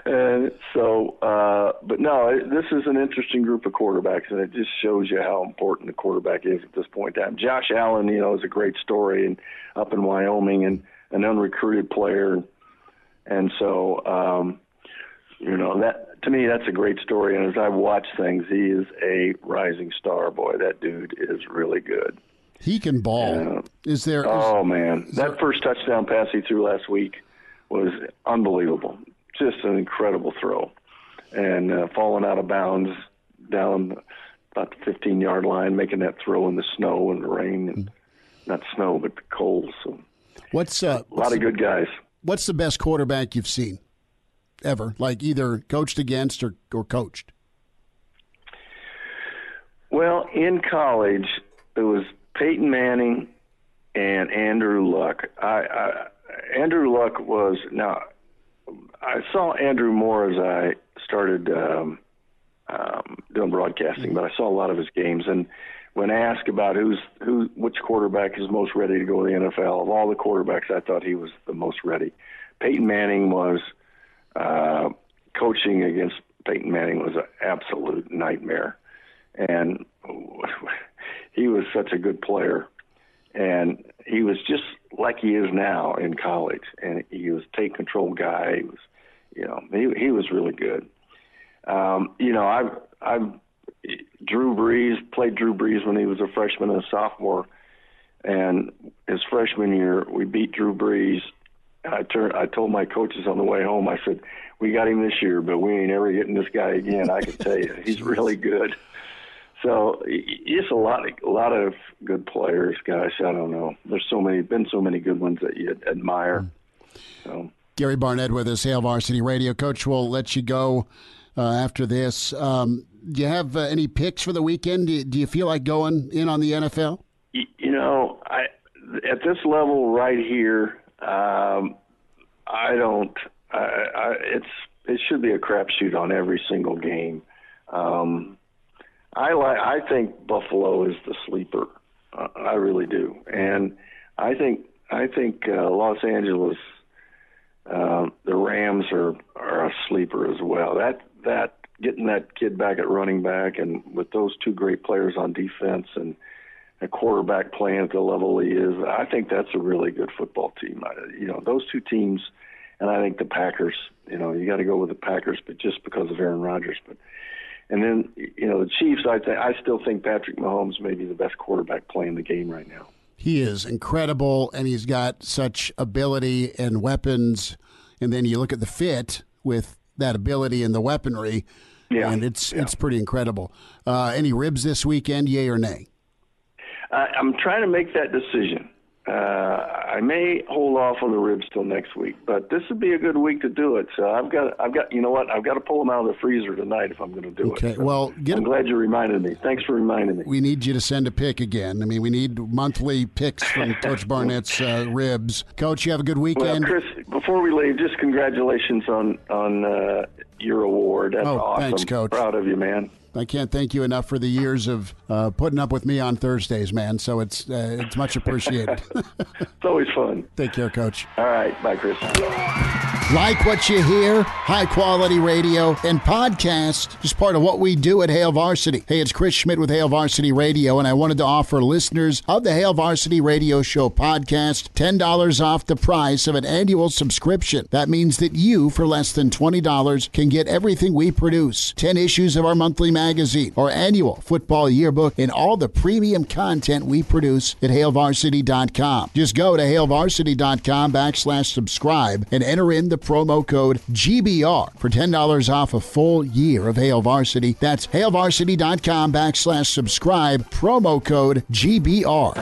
and so, uh, but no, this is an interesting group of quarterbacks, and it just shows you how important the quarterback is at this point in time. Josh Allen, you know, is a great story, and up in Wyoming, and an unrecruited player, and so. um you know that to me that's a great story. And as i watch things he is a rising star boy. That dude is really good. He can ball. Uh, is there oh is, man. is that there, first touchdown pass he threw last week was unbelievable. Just an incredible throw. And uh, falling out of bounds down about the 15 yard line making that throw in the snow and the rain and not snow but the cold so. What's uh, a lot of good guys. what's the best quarterback you've seen ever, like either coached against or, or coached? Well, in college, it was Peyton Manning and Andrew Luck. I, I Andrew Luck was now. I saw Andrew more as I started um, um, doing broadcasting, but I saw a lot of his games. And when asked about who's who, which quarterback is most ready to go to the NFL, of all the quarterbacks, I thought he was the most ready. Peyton Manning was uh, coaching against Peyton Manning was an absolute nightmare, and <laughs> he was such a good player, and he was just like he is now in college, and he was take control guy. He was, you know, he he was really good. Um, you know, I've I've Drew Brees played Drew Brees when he was a freshman and a sophomore, and his freshman year we beat Drew Brees I turned, I told my coaches on the way home, I said, "We got him this year, but we ain't ever getting this guy again." I can tell you, he's really good. So it's a lot, of, a lot of good players. Gosh, I don't know. There's so many, been so many good ones that you admire. So. Gary Barnett with us, Hail Varsity Radio. Coach, we'll let you go uh, after this. Um, do you have uh, any picks for the weekend? Do you, do you, feel like going in on the NFL? You, you know, I at this level right here, um, I don't. I, I, it's it should be a crapshoot on every single game. Um, I like. I think Buffalo is the sleeper. Uh, I really do, and I think I think uh, Los Angeles, uh, the Rams are are a sleeper as well. That that getting that kid back at running back, and with those two great players on defense, and a quarterback playing at the level he is, I think that's a really good football team. I, you know, those two teams, and I think the Packers. You know, you got to go with the Packers, but just because of Aaron Rodgers. But and then you know the Chiefs. I think I still think Patrick Mahomes may be the best quarterback playing the game right now. He is incredible, and he's got such ability and weapons. And then you look at the fit with that ability and the weaponry. Yeah. And it's it's pretty incredible. Uh, any ribs this weekend, yay or nay? Uh, I'm trying to make that decision. Uh, I may hold off on the ribs till next week, but this would be a good week to do it. So I've got, I've got, you know what? I've got to pull them out of the freezer tonight if I'm going to do Okay, it. So well, get I'm a- glad you reminded me. Thanks for reminding me. We need you to send a pick again. I mean, we need monthly picks from <laughs> Coach Barnett's uh, ribs. Coach, you have a good weekend. Well. Chris, before we leave, just congratulations on on uh, your award. That's Oh, awesome. thanks, Coach. Proud of you, man. I can't thank you enough for the years of uh, putting up with me on Thursdays, man. So it's uh, it's much appreciated. <laughs> <laughs> It's always fun. Take care, Coach. All right, bye, Chris. Like what you hear, high quality radio and podcast is part of what we do at Hail Varsity. Hey, it's Chris Schmidt with Hail Varsity Radio, and I wanted to offer listeners of the Hail Varsity Radio Show podcast $10 off the price of an annual subscription. That means that you, for less than $20, can get everything we produce 10 issues of our monthly magazine, our annual football yearbook, and all the premium content we produce at HailVarsity.com. Just go to HailVarsity.com backslash subscribe and enter in the promo code GBR for $10 off a full year of Hail Varsity. That's HailVarsity.com backslash subscribe, promo code GBR.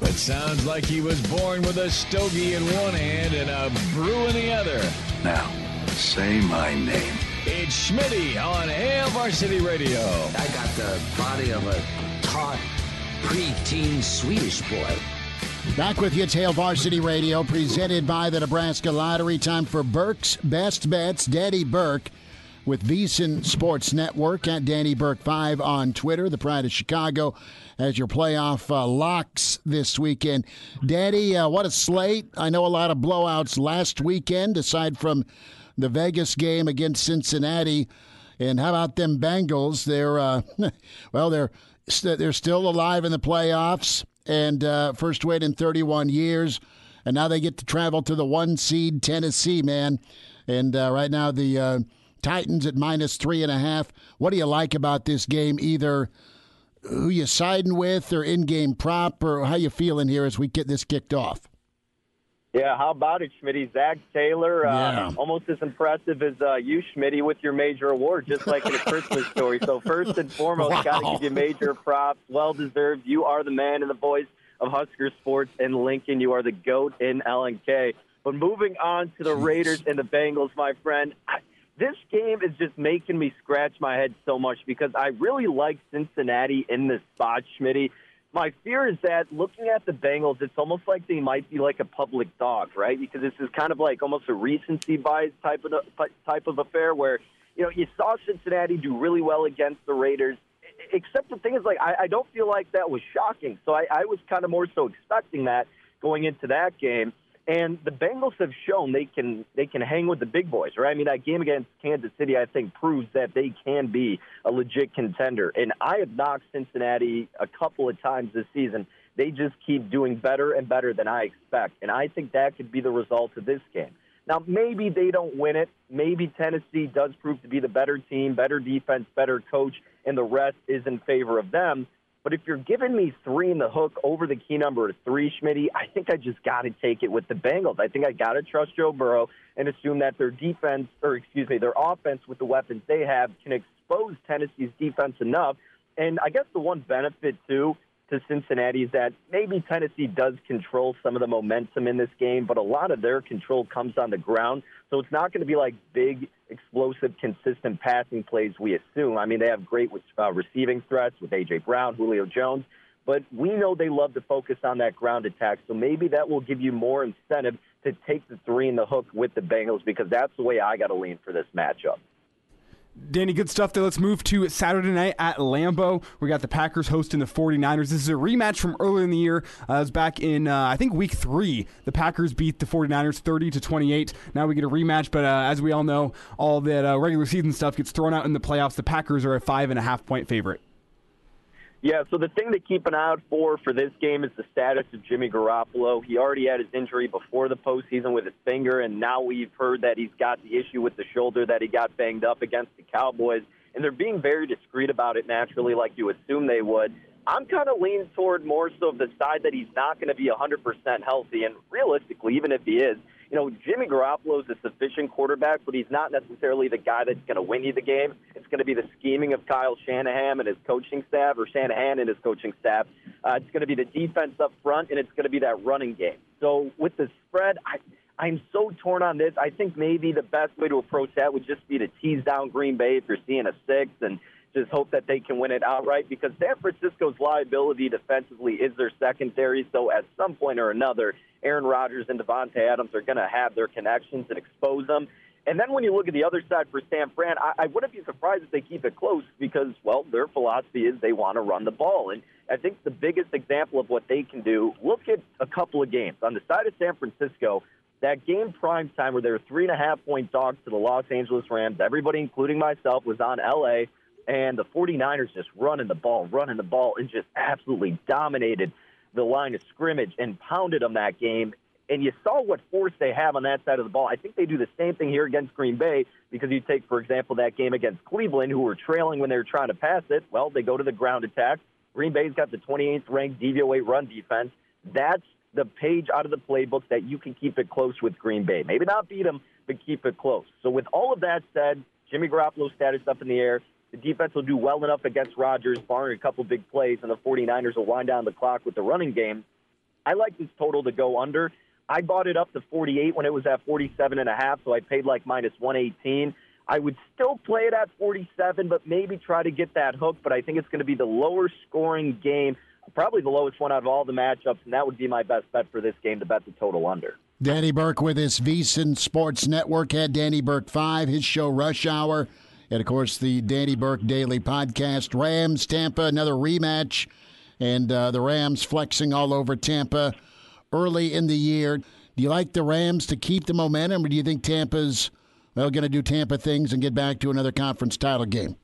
It sounds like he was born with a stogie in one hand and a brew in the other. Now, say my name. It's Schmitty on Hail Varsity Radio. I got the body of a taut, preteen Swedish boy. Back with you, Hail Varsity Radio, presented by the Nebraska Lottery. Time for Burke's Best Bets. Daddy Burke with VSiN Sports Network at Danny Burke 5 on Twitter. The Pride of Chicago as your playoff uh, locks this weekend. Daddy, uh, what a slate. I know a lot of blowouts last weekend, aside from the Vegas game against Cincinnati. And how about them Bengals? They're, uh, <laughs> well, they're, they're still alive in the playoffs and uh, first win in 31 years. And now they get to travel to the one seed Tennessee, man. And uh, right now the uh, Titans at minus three and a half. What do you like about this game? Either who you siding with, or in-game prop, or how you feeling here as we get this kicked off? Yeah, how about it, Schmitty? Zac Taylor, uh, Yeah. almost as impressive as uh, you, Schmitty, with your major award, just like in a Christmas story. So first and foremost, got to give you major props. Well deserved. You are the man and the voice of Husker sports in Lincoln. You are the goat in LNK. But moving on to the Raiders and the Bengals, my friend. I, this game is just making me scratch my head so much because I really like Cincinnati in this spot, Schmitty. My fear is that looking at the Bengals, it's almost like they might be like a public dog, right? Because this is kind of like almost a recency bias type of type of affair where you know you saw Cincinnati do really well against the Raiders. Except the thing is, like I, I don't feel like that was shocking. So I, I was kind of more so expecting that going into that game. And the Bengals have shown they can they can hang with the big boys, right? I mean, that game against Kansas City, I think, proves that they can be a legit contender. And I have knocked Cincinnati a couple of times this season. They just keep doing better and better than I expect, and I think that could be the result of this game. Now, maybe they don't win it. Maybe Tennessee does prove to be the better team, better defense, better coach, and the rest is in favor of them. But if you're giving me three in the hook over the key number of three, Schmitty, I think I just got to take it with the Bengals. I think I got to trust Joe Burrow and assume that their defense, or excuse me, their offense with the weapons they have can expose Tennessee's defense enough. And I guess the one benefit, too, to Cincinnati is that maybe Tennessee does control some of the momentum in this game, but a lot of their control comes on the ground. So it's not going to be like big, explosive, consistent passing plays we assume. I mean, they have great uh, receiving threats with A.J. Brown, Julio Jones, but we know they love to focus on that ground attack. So maybe that will give you more incentive to take the three in the hook with the Bengals because that's the way I got to lean for this matchup. Danny, good stuff there. Let's move to Saturday night at Lambeau. We got the Packers hosting the 49ers. This is a rematch from earlier in the year. Uh, it was back in, uh, I think, week three. The Packers beat the 49ers 30 to 28. Now we get a rematch, but uh, as we all know, all that uh, regular season stuff gets thrown out in the playoffs. The Packers are a five and a half point favorite. Yeah, so the thing to keep an eye out for for this game is the status of Jimmy Garoppolo. He already had his injury before the postseason with his finger, and now we've heard that he's got the issue with the shoulder that he got banged up against the Cowboys. And they're being very discreet about it naturally, like you assume they would. I'm kind of leaning toward more so the side that he's not going to be 100% healthy. And realistically, even if he is, you know, Jimmy Garoppolo is a sufficient quarterback, but he's not necessarily the guy that's going to win you the game. It's going to be the scheming of Kyle Shanahan and his coaching staff, or Shanahan and his coaching staff. Uh, it's going to be the defense up front, and it's going to be that running game. So with the spread, I, I'm so torn on this. I think maybe the best way to approach that would just be to tease down Green Bay if you're seeing a six and just hope that they can win it outright because San Francisco's liability defensively is their secondary. So at some point or another, Aaron Rodgers and Davante Adams are going to have their connections and expose them. And then when you look at the other side for San Fran, I, I wouldn't be surprised if they keep it close because, well, their philosophy is they want to run the ball. And I think the biggest example of what they can do, look at a couple of games. On the side of San Francisco, that game prime time where they were three and a half point dogs to the Los Angeles Rams, everybody, including myself, was on LA, and the 49ers just running the ball, running the ball, and just absolutely dominated the line of scrimmage and pounded them that game. And you saw what force they have on that side of the ball. I think they do the same thing here against Green Bay because you take, for example, that game against Cleveland, who were trailing when they were trying to pass it. Well, they go to the ground attack. Green Bay's got the 28th ranked DVOA run defense. That's the page out of the playbook that you can keep it close with Green Bay. Maybe not beat them, but keep it close. So with all of that said, Jimmy Garoppolo's status up in the air. The defense will do well enough against Rodgers, barring a couple big plays, and the 49ers will wind down the clock with the running game. I like this total to go under. I bought it up to 48 when it was at 47 and a half, so I paid like minus 118. I would still play it at 47, but maybe try to get that hook. But I think it's going to be the lower scoring game probably the lowest one out of all the matchups, and that would be my best bet for this game to bet the total under. Danny Burke with his VSiN Sports Network had Danny Burke 5, his show Rush Hour, and of course the Danny Burke Daily Podcast. Rams, Tampa, another rematch, and uh, the Rams flexing all over Tampa early in the year. Do you like the Rams to keep the momentum, or do you think Tampa's well going to do Tampa things and get back to another conference title game?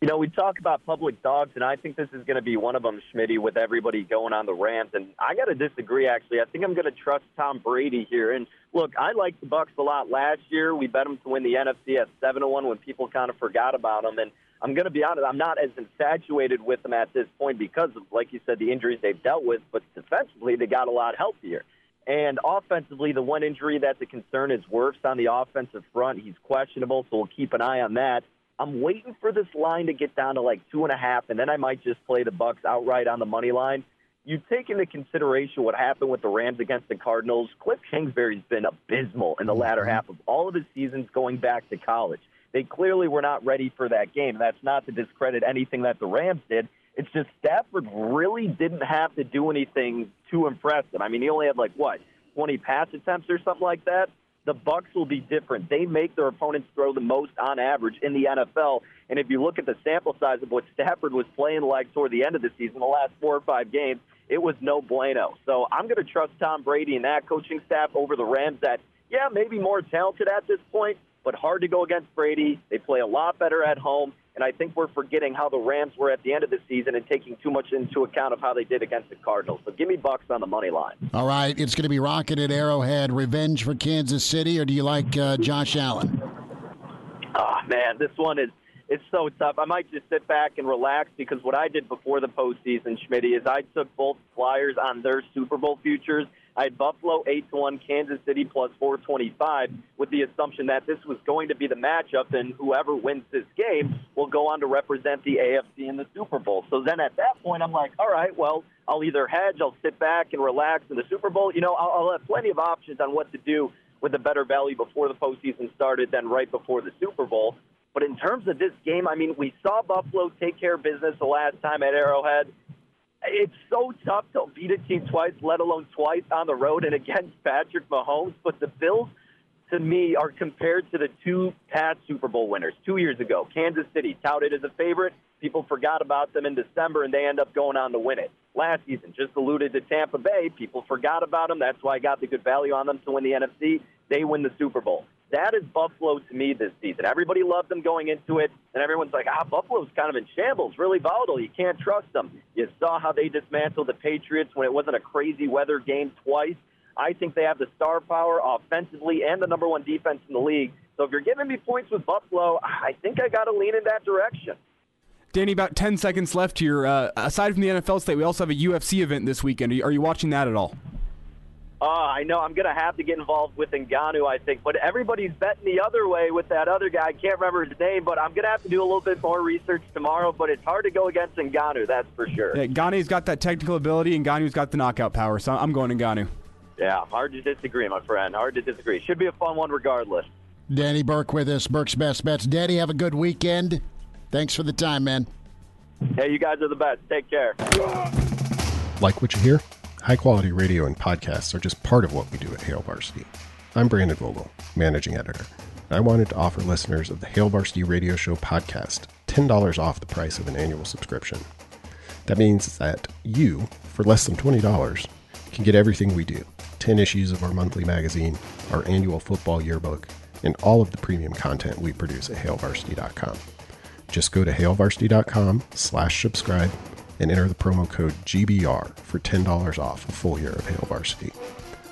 You know, we talk about public dogs, and I think this is going to be one of them, Schmitty, with everybody going on the Rams. And I got to disagree, actually. I think I'm going to trust Tom Brady here. And look, I liked the Bucs a lot last year. We bet them to win the NFC at seven to one when people kind of forgot about them. And I'm going to be honest, I'm not as infatuated with them at this point because of, like you said, the injuries they've dealt with. But defensively, they got a lot healthier. And offensively, the one injury that's a concern is Wirfs on the offensive front. He's questionable, so we'll keep an eye on that. I'm waiting for this line to get down to like two and a half, and then I might just play the Bucs outright on the money line. You take into consideration what happened with the Rams against the Cardinals. Cliff Kingsbury's been abysmal in the latter mm-hmm. half of all of his seasons going back to college. They clearly were not ready for that game. That's not to discredit anything that the Rams did. It's just Stafford really didn't have to do anything to impress them. I mean, he only had like what 20 pass attempts or something like that the Bucs will be different. They make their opponents throw the most on average in the NFL. And if you look at the sample size of what Stafford was playing like toward the end of the season, the last four or five games, it was no bueno. So I'm going to trust Tom Brady and that coaching staff over the Rams that, yeah, maybe more talented at this point, but hard to go against Brady. They play a lot better at home. And I think we're forgetting how the Rams were at the end of the season and taking too much into account of how they did against the Cardinals. So give me Bucs on the money line. All right, it's going to be Rocket at Arrowhead. Revenge for Kansas City, or do you like uh, Josh Allen? Oh man, this one is it's so tough. I might just sit back and relax because what I did before the postseason, Schmidt, is I took both Flyers on their Super Bowl futures I had Buffalo 8 to 1, Kansas City plus 425, with the assumption that this was going to be the matchup, and whoever wins this game will go on to represent the AFC in the Super Bowl. So then at that point, I'm like, all right, well, I'll either hedge, I'll sit back and relax in the Super Bowl. You know, I'll, I'll have plenty of options on what to do with a better value before the postseason started than right before the Super Bowl. But in terms of this game, I mean, we saw Buffalo take care of business the last time at Arrowhead it's so tough to beat a team twice, let alone twice on the road and against <laughs> Patrick Mahomes. But the Bills, to me, are compared to the two past Super Bowl winners two years ago. Kansas City, touted as a favorite. People forgot about them in December, and they end up going on to win it. Last season, just alluded to Tampa Bay. People forgot about them. That's why I got the good value on them to win the NFC. They win the Super Bowl. That is Buffalo to me this season. Everybody loved them going into it, and everyone's like, ah, Buffalo's kind of in shambles, really volatile. You can't trust them. You saw how they dismantled the Patriots when it wasn't a crazy weather game twice. I think they have the star power offensively and the number one defense in the league. So if you're giving me points with Buffalo, I think I got to lean in that direction. Danny, about 10 seconds left here. Uh, aside from the NFL slate, we also have a UFC event this weekend. Are you, are you watching that at all? Uh, I know I'm going to have to get involved with Ngannou, I think, but everybody's betting the other way with that other guy. I can't remember his name, but I'm going to have to do a little bit more research tomorrow. But it's hard to go against Ngannou, that's for sure. Yeah, Ngannou's got that technical ability, and Ngannou's got the knockout power. So I'm going Ngannou. Yeah, hard to disagree, my friend. Hard to disagree. Should be a fun one regardless. Danny Burke with us, Burke's Best Bets. Danny, have a good weekend. Thanks for the time, man. Hey, you guys are the best. Take care. Like what you hear? High quality radio and podcasts are just part of what we do at Hail Varsity. I'm Brandon Vogel, managing editor, and I wanted to offer listeners of the Hail Varsity Radio Show podcast $10 off the price of an annual subscription. That means that you, for less than $20, can get everything we do 10 issues of our monthly magazine, our annual football yearbook, and all of the premium content we produce at hailvarsity.com. Just go to hailvarsity.com slash subscribe and enter the promo code GBR for $10 off a full year of Hail Varsity.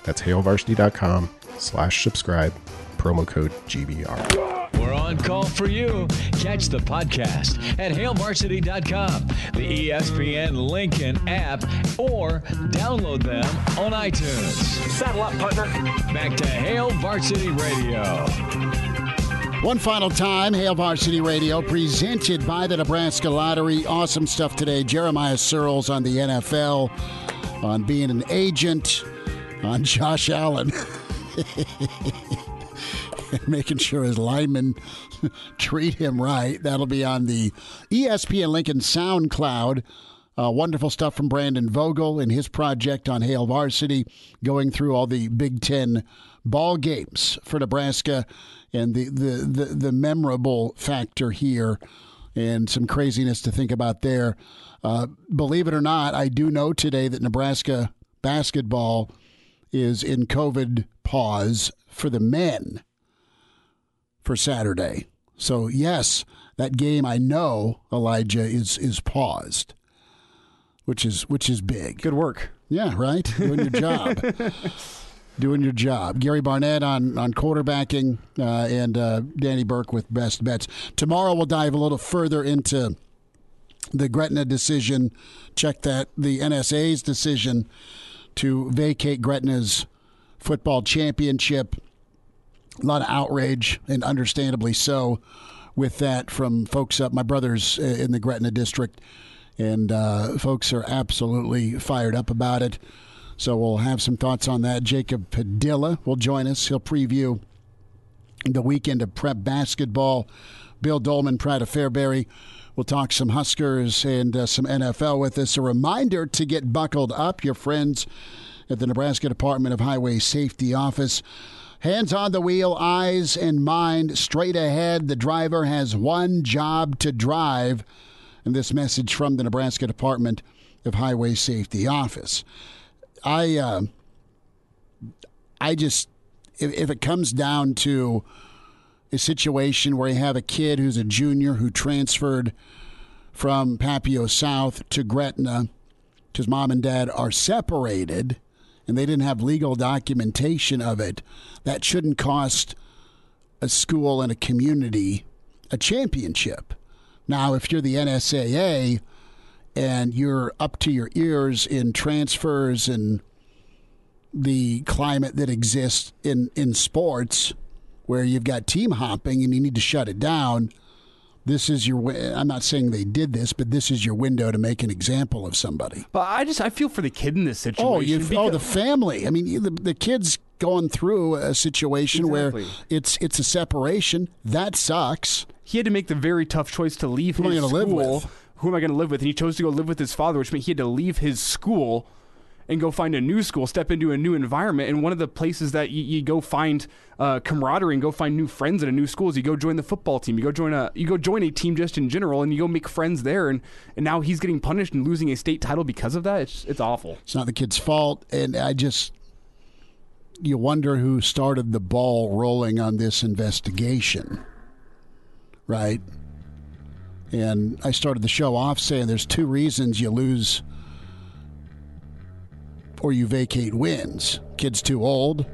That's hailvarsity.com slash subscribe, promo code GBR. We're on call for you. Catch the podcast at hailvarsity.com, the ESPN Lincoln app, or download them on iTunes. Saddle up, partner. Back to Hail Varsity Radio. One final time, Hail Varsity Radio, presented by the Nebraska Lottery. Awesome stuff today. Jeremiah Sirles on the NFL, on being an agent, on Josh Allen, <laughs> making sure his linemen <laughs> treat him right. That'll be on the ESPN Lincoln SoundCloud. Uh, wonderful stuff from Brandon Vogel and his project on Hail Varsity, going through all the Big Ten ball games for Nebraska and the, the, the, the memorable factor here and some craziness to think about there. Uh, believe it or not, I do know today that Nebraska basketball is in COVID pause for the men for Saturday. So yes, that game I know Elijah is is paused, which is which is big. Good work. Yeah, right. Doing your job. <laughs> Doing your job. Gary Barnett on on quarterbacking, uh, and uh, Danny Burke with best bets. Tomorrow we'll dive a little further into the Gretna decision. Check that the NSA's decision to vacate Gretna's football championship. A lot of outrage, and understandably so, with that from folks up. My brothers uh, in the Gretna district, and uh, folks are absolutely fired up about it. So we'll have some thoughts on that. Jacob Padilla will join us. He'll preview the weekend of prep basketball. Bill Dolman, Pratt of Fairbury. We'll talk some Huskers and uh, some NFL with us. A reminder to get buckled up, your friends at the Nebraska Department of Highway Safety Office. Hands on the wheel, eyes and mind straight ahead. The driver has one job to drive. And this message from the Nebraska Department of Highway Safety Office. I, uh, I just, if, if it comes down to a situation where you have a kid who's a junior who transferred from Papio South to Gretna because mom and dad are separated and they didn't have legal documentation of it, that shouldn't cost a school and a community a championship. Now, if you're the NSAA and you're up to your ears in transfers and the climate that exists in, in sports where you've got team hopping and you need to shut it down, this is your I'm not saying they did this, but this is your window to make an example of somebody. But I just I feel for the kid in this situation. Oh, you oh the family. I mean, the, the kids going through a situation where it's it's a separation. That sucks. he had to make the very tough choice to leave Who his school. Who am I going to live with? And he chose to go live with his father, which meant he had to leave his school and go find a new school, step into a new environment. And one of the places that you, you go find uh, camaraderie and go find new friends at a new school is you go join the football team. You go join a you go join a team just in general, and you go make friends there. And and now he's getting punished and losing a state title because of that. It's it's awful. It's not the kid's fault, and I just you wonder who started the ball rolling on this investigation, right? And I started the show off saying there's two reasons you lose or you vacate wins. Kid's too old,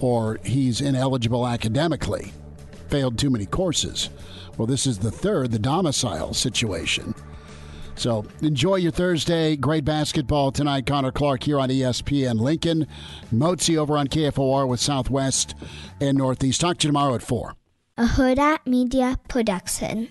or he's ineligible academically, failed too many courses. Well, this is the third, the domicile situation. So enjoy your Thursday. Great basketball tonight. Connor Clark here on ESPN Lincoln. Motzi over on KFOR with Southwest and Northeast. Talk to you tomorrow at 4. A Huda Media Production.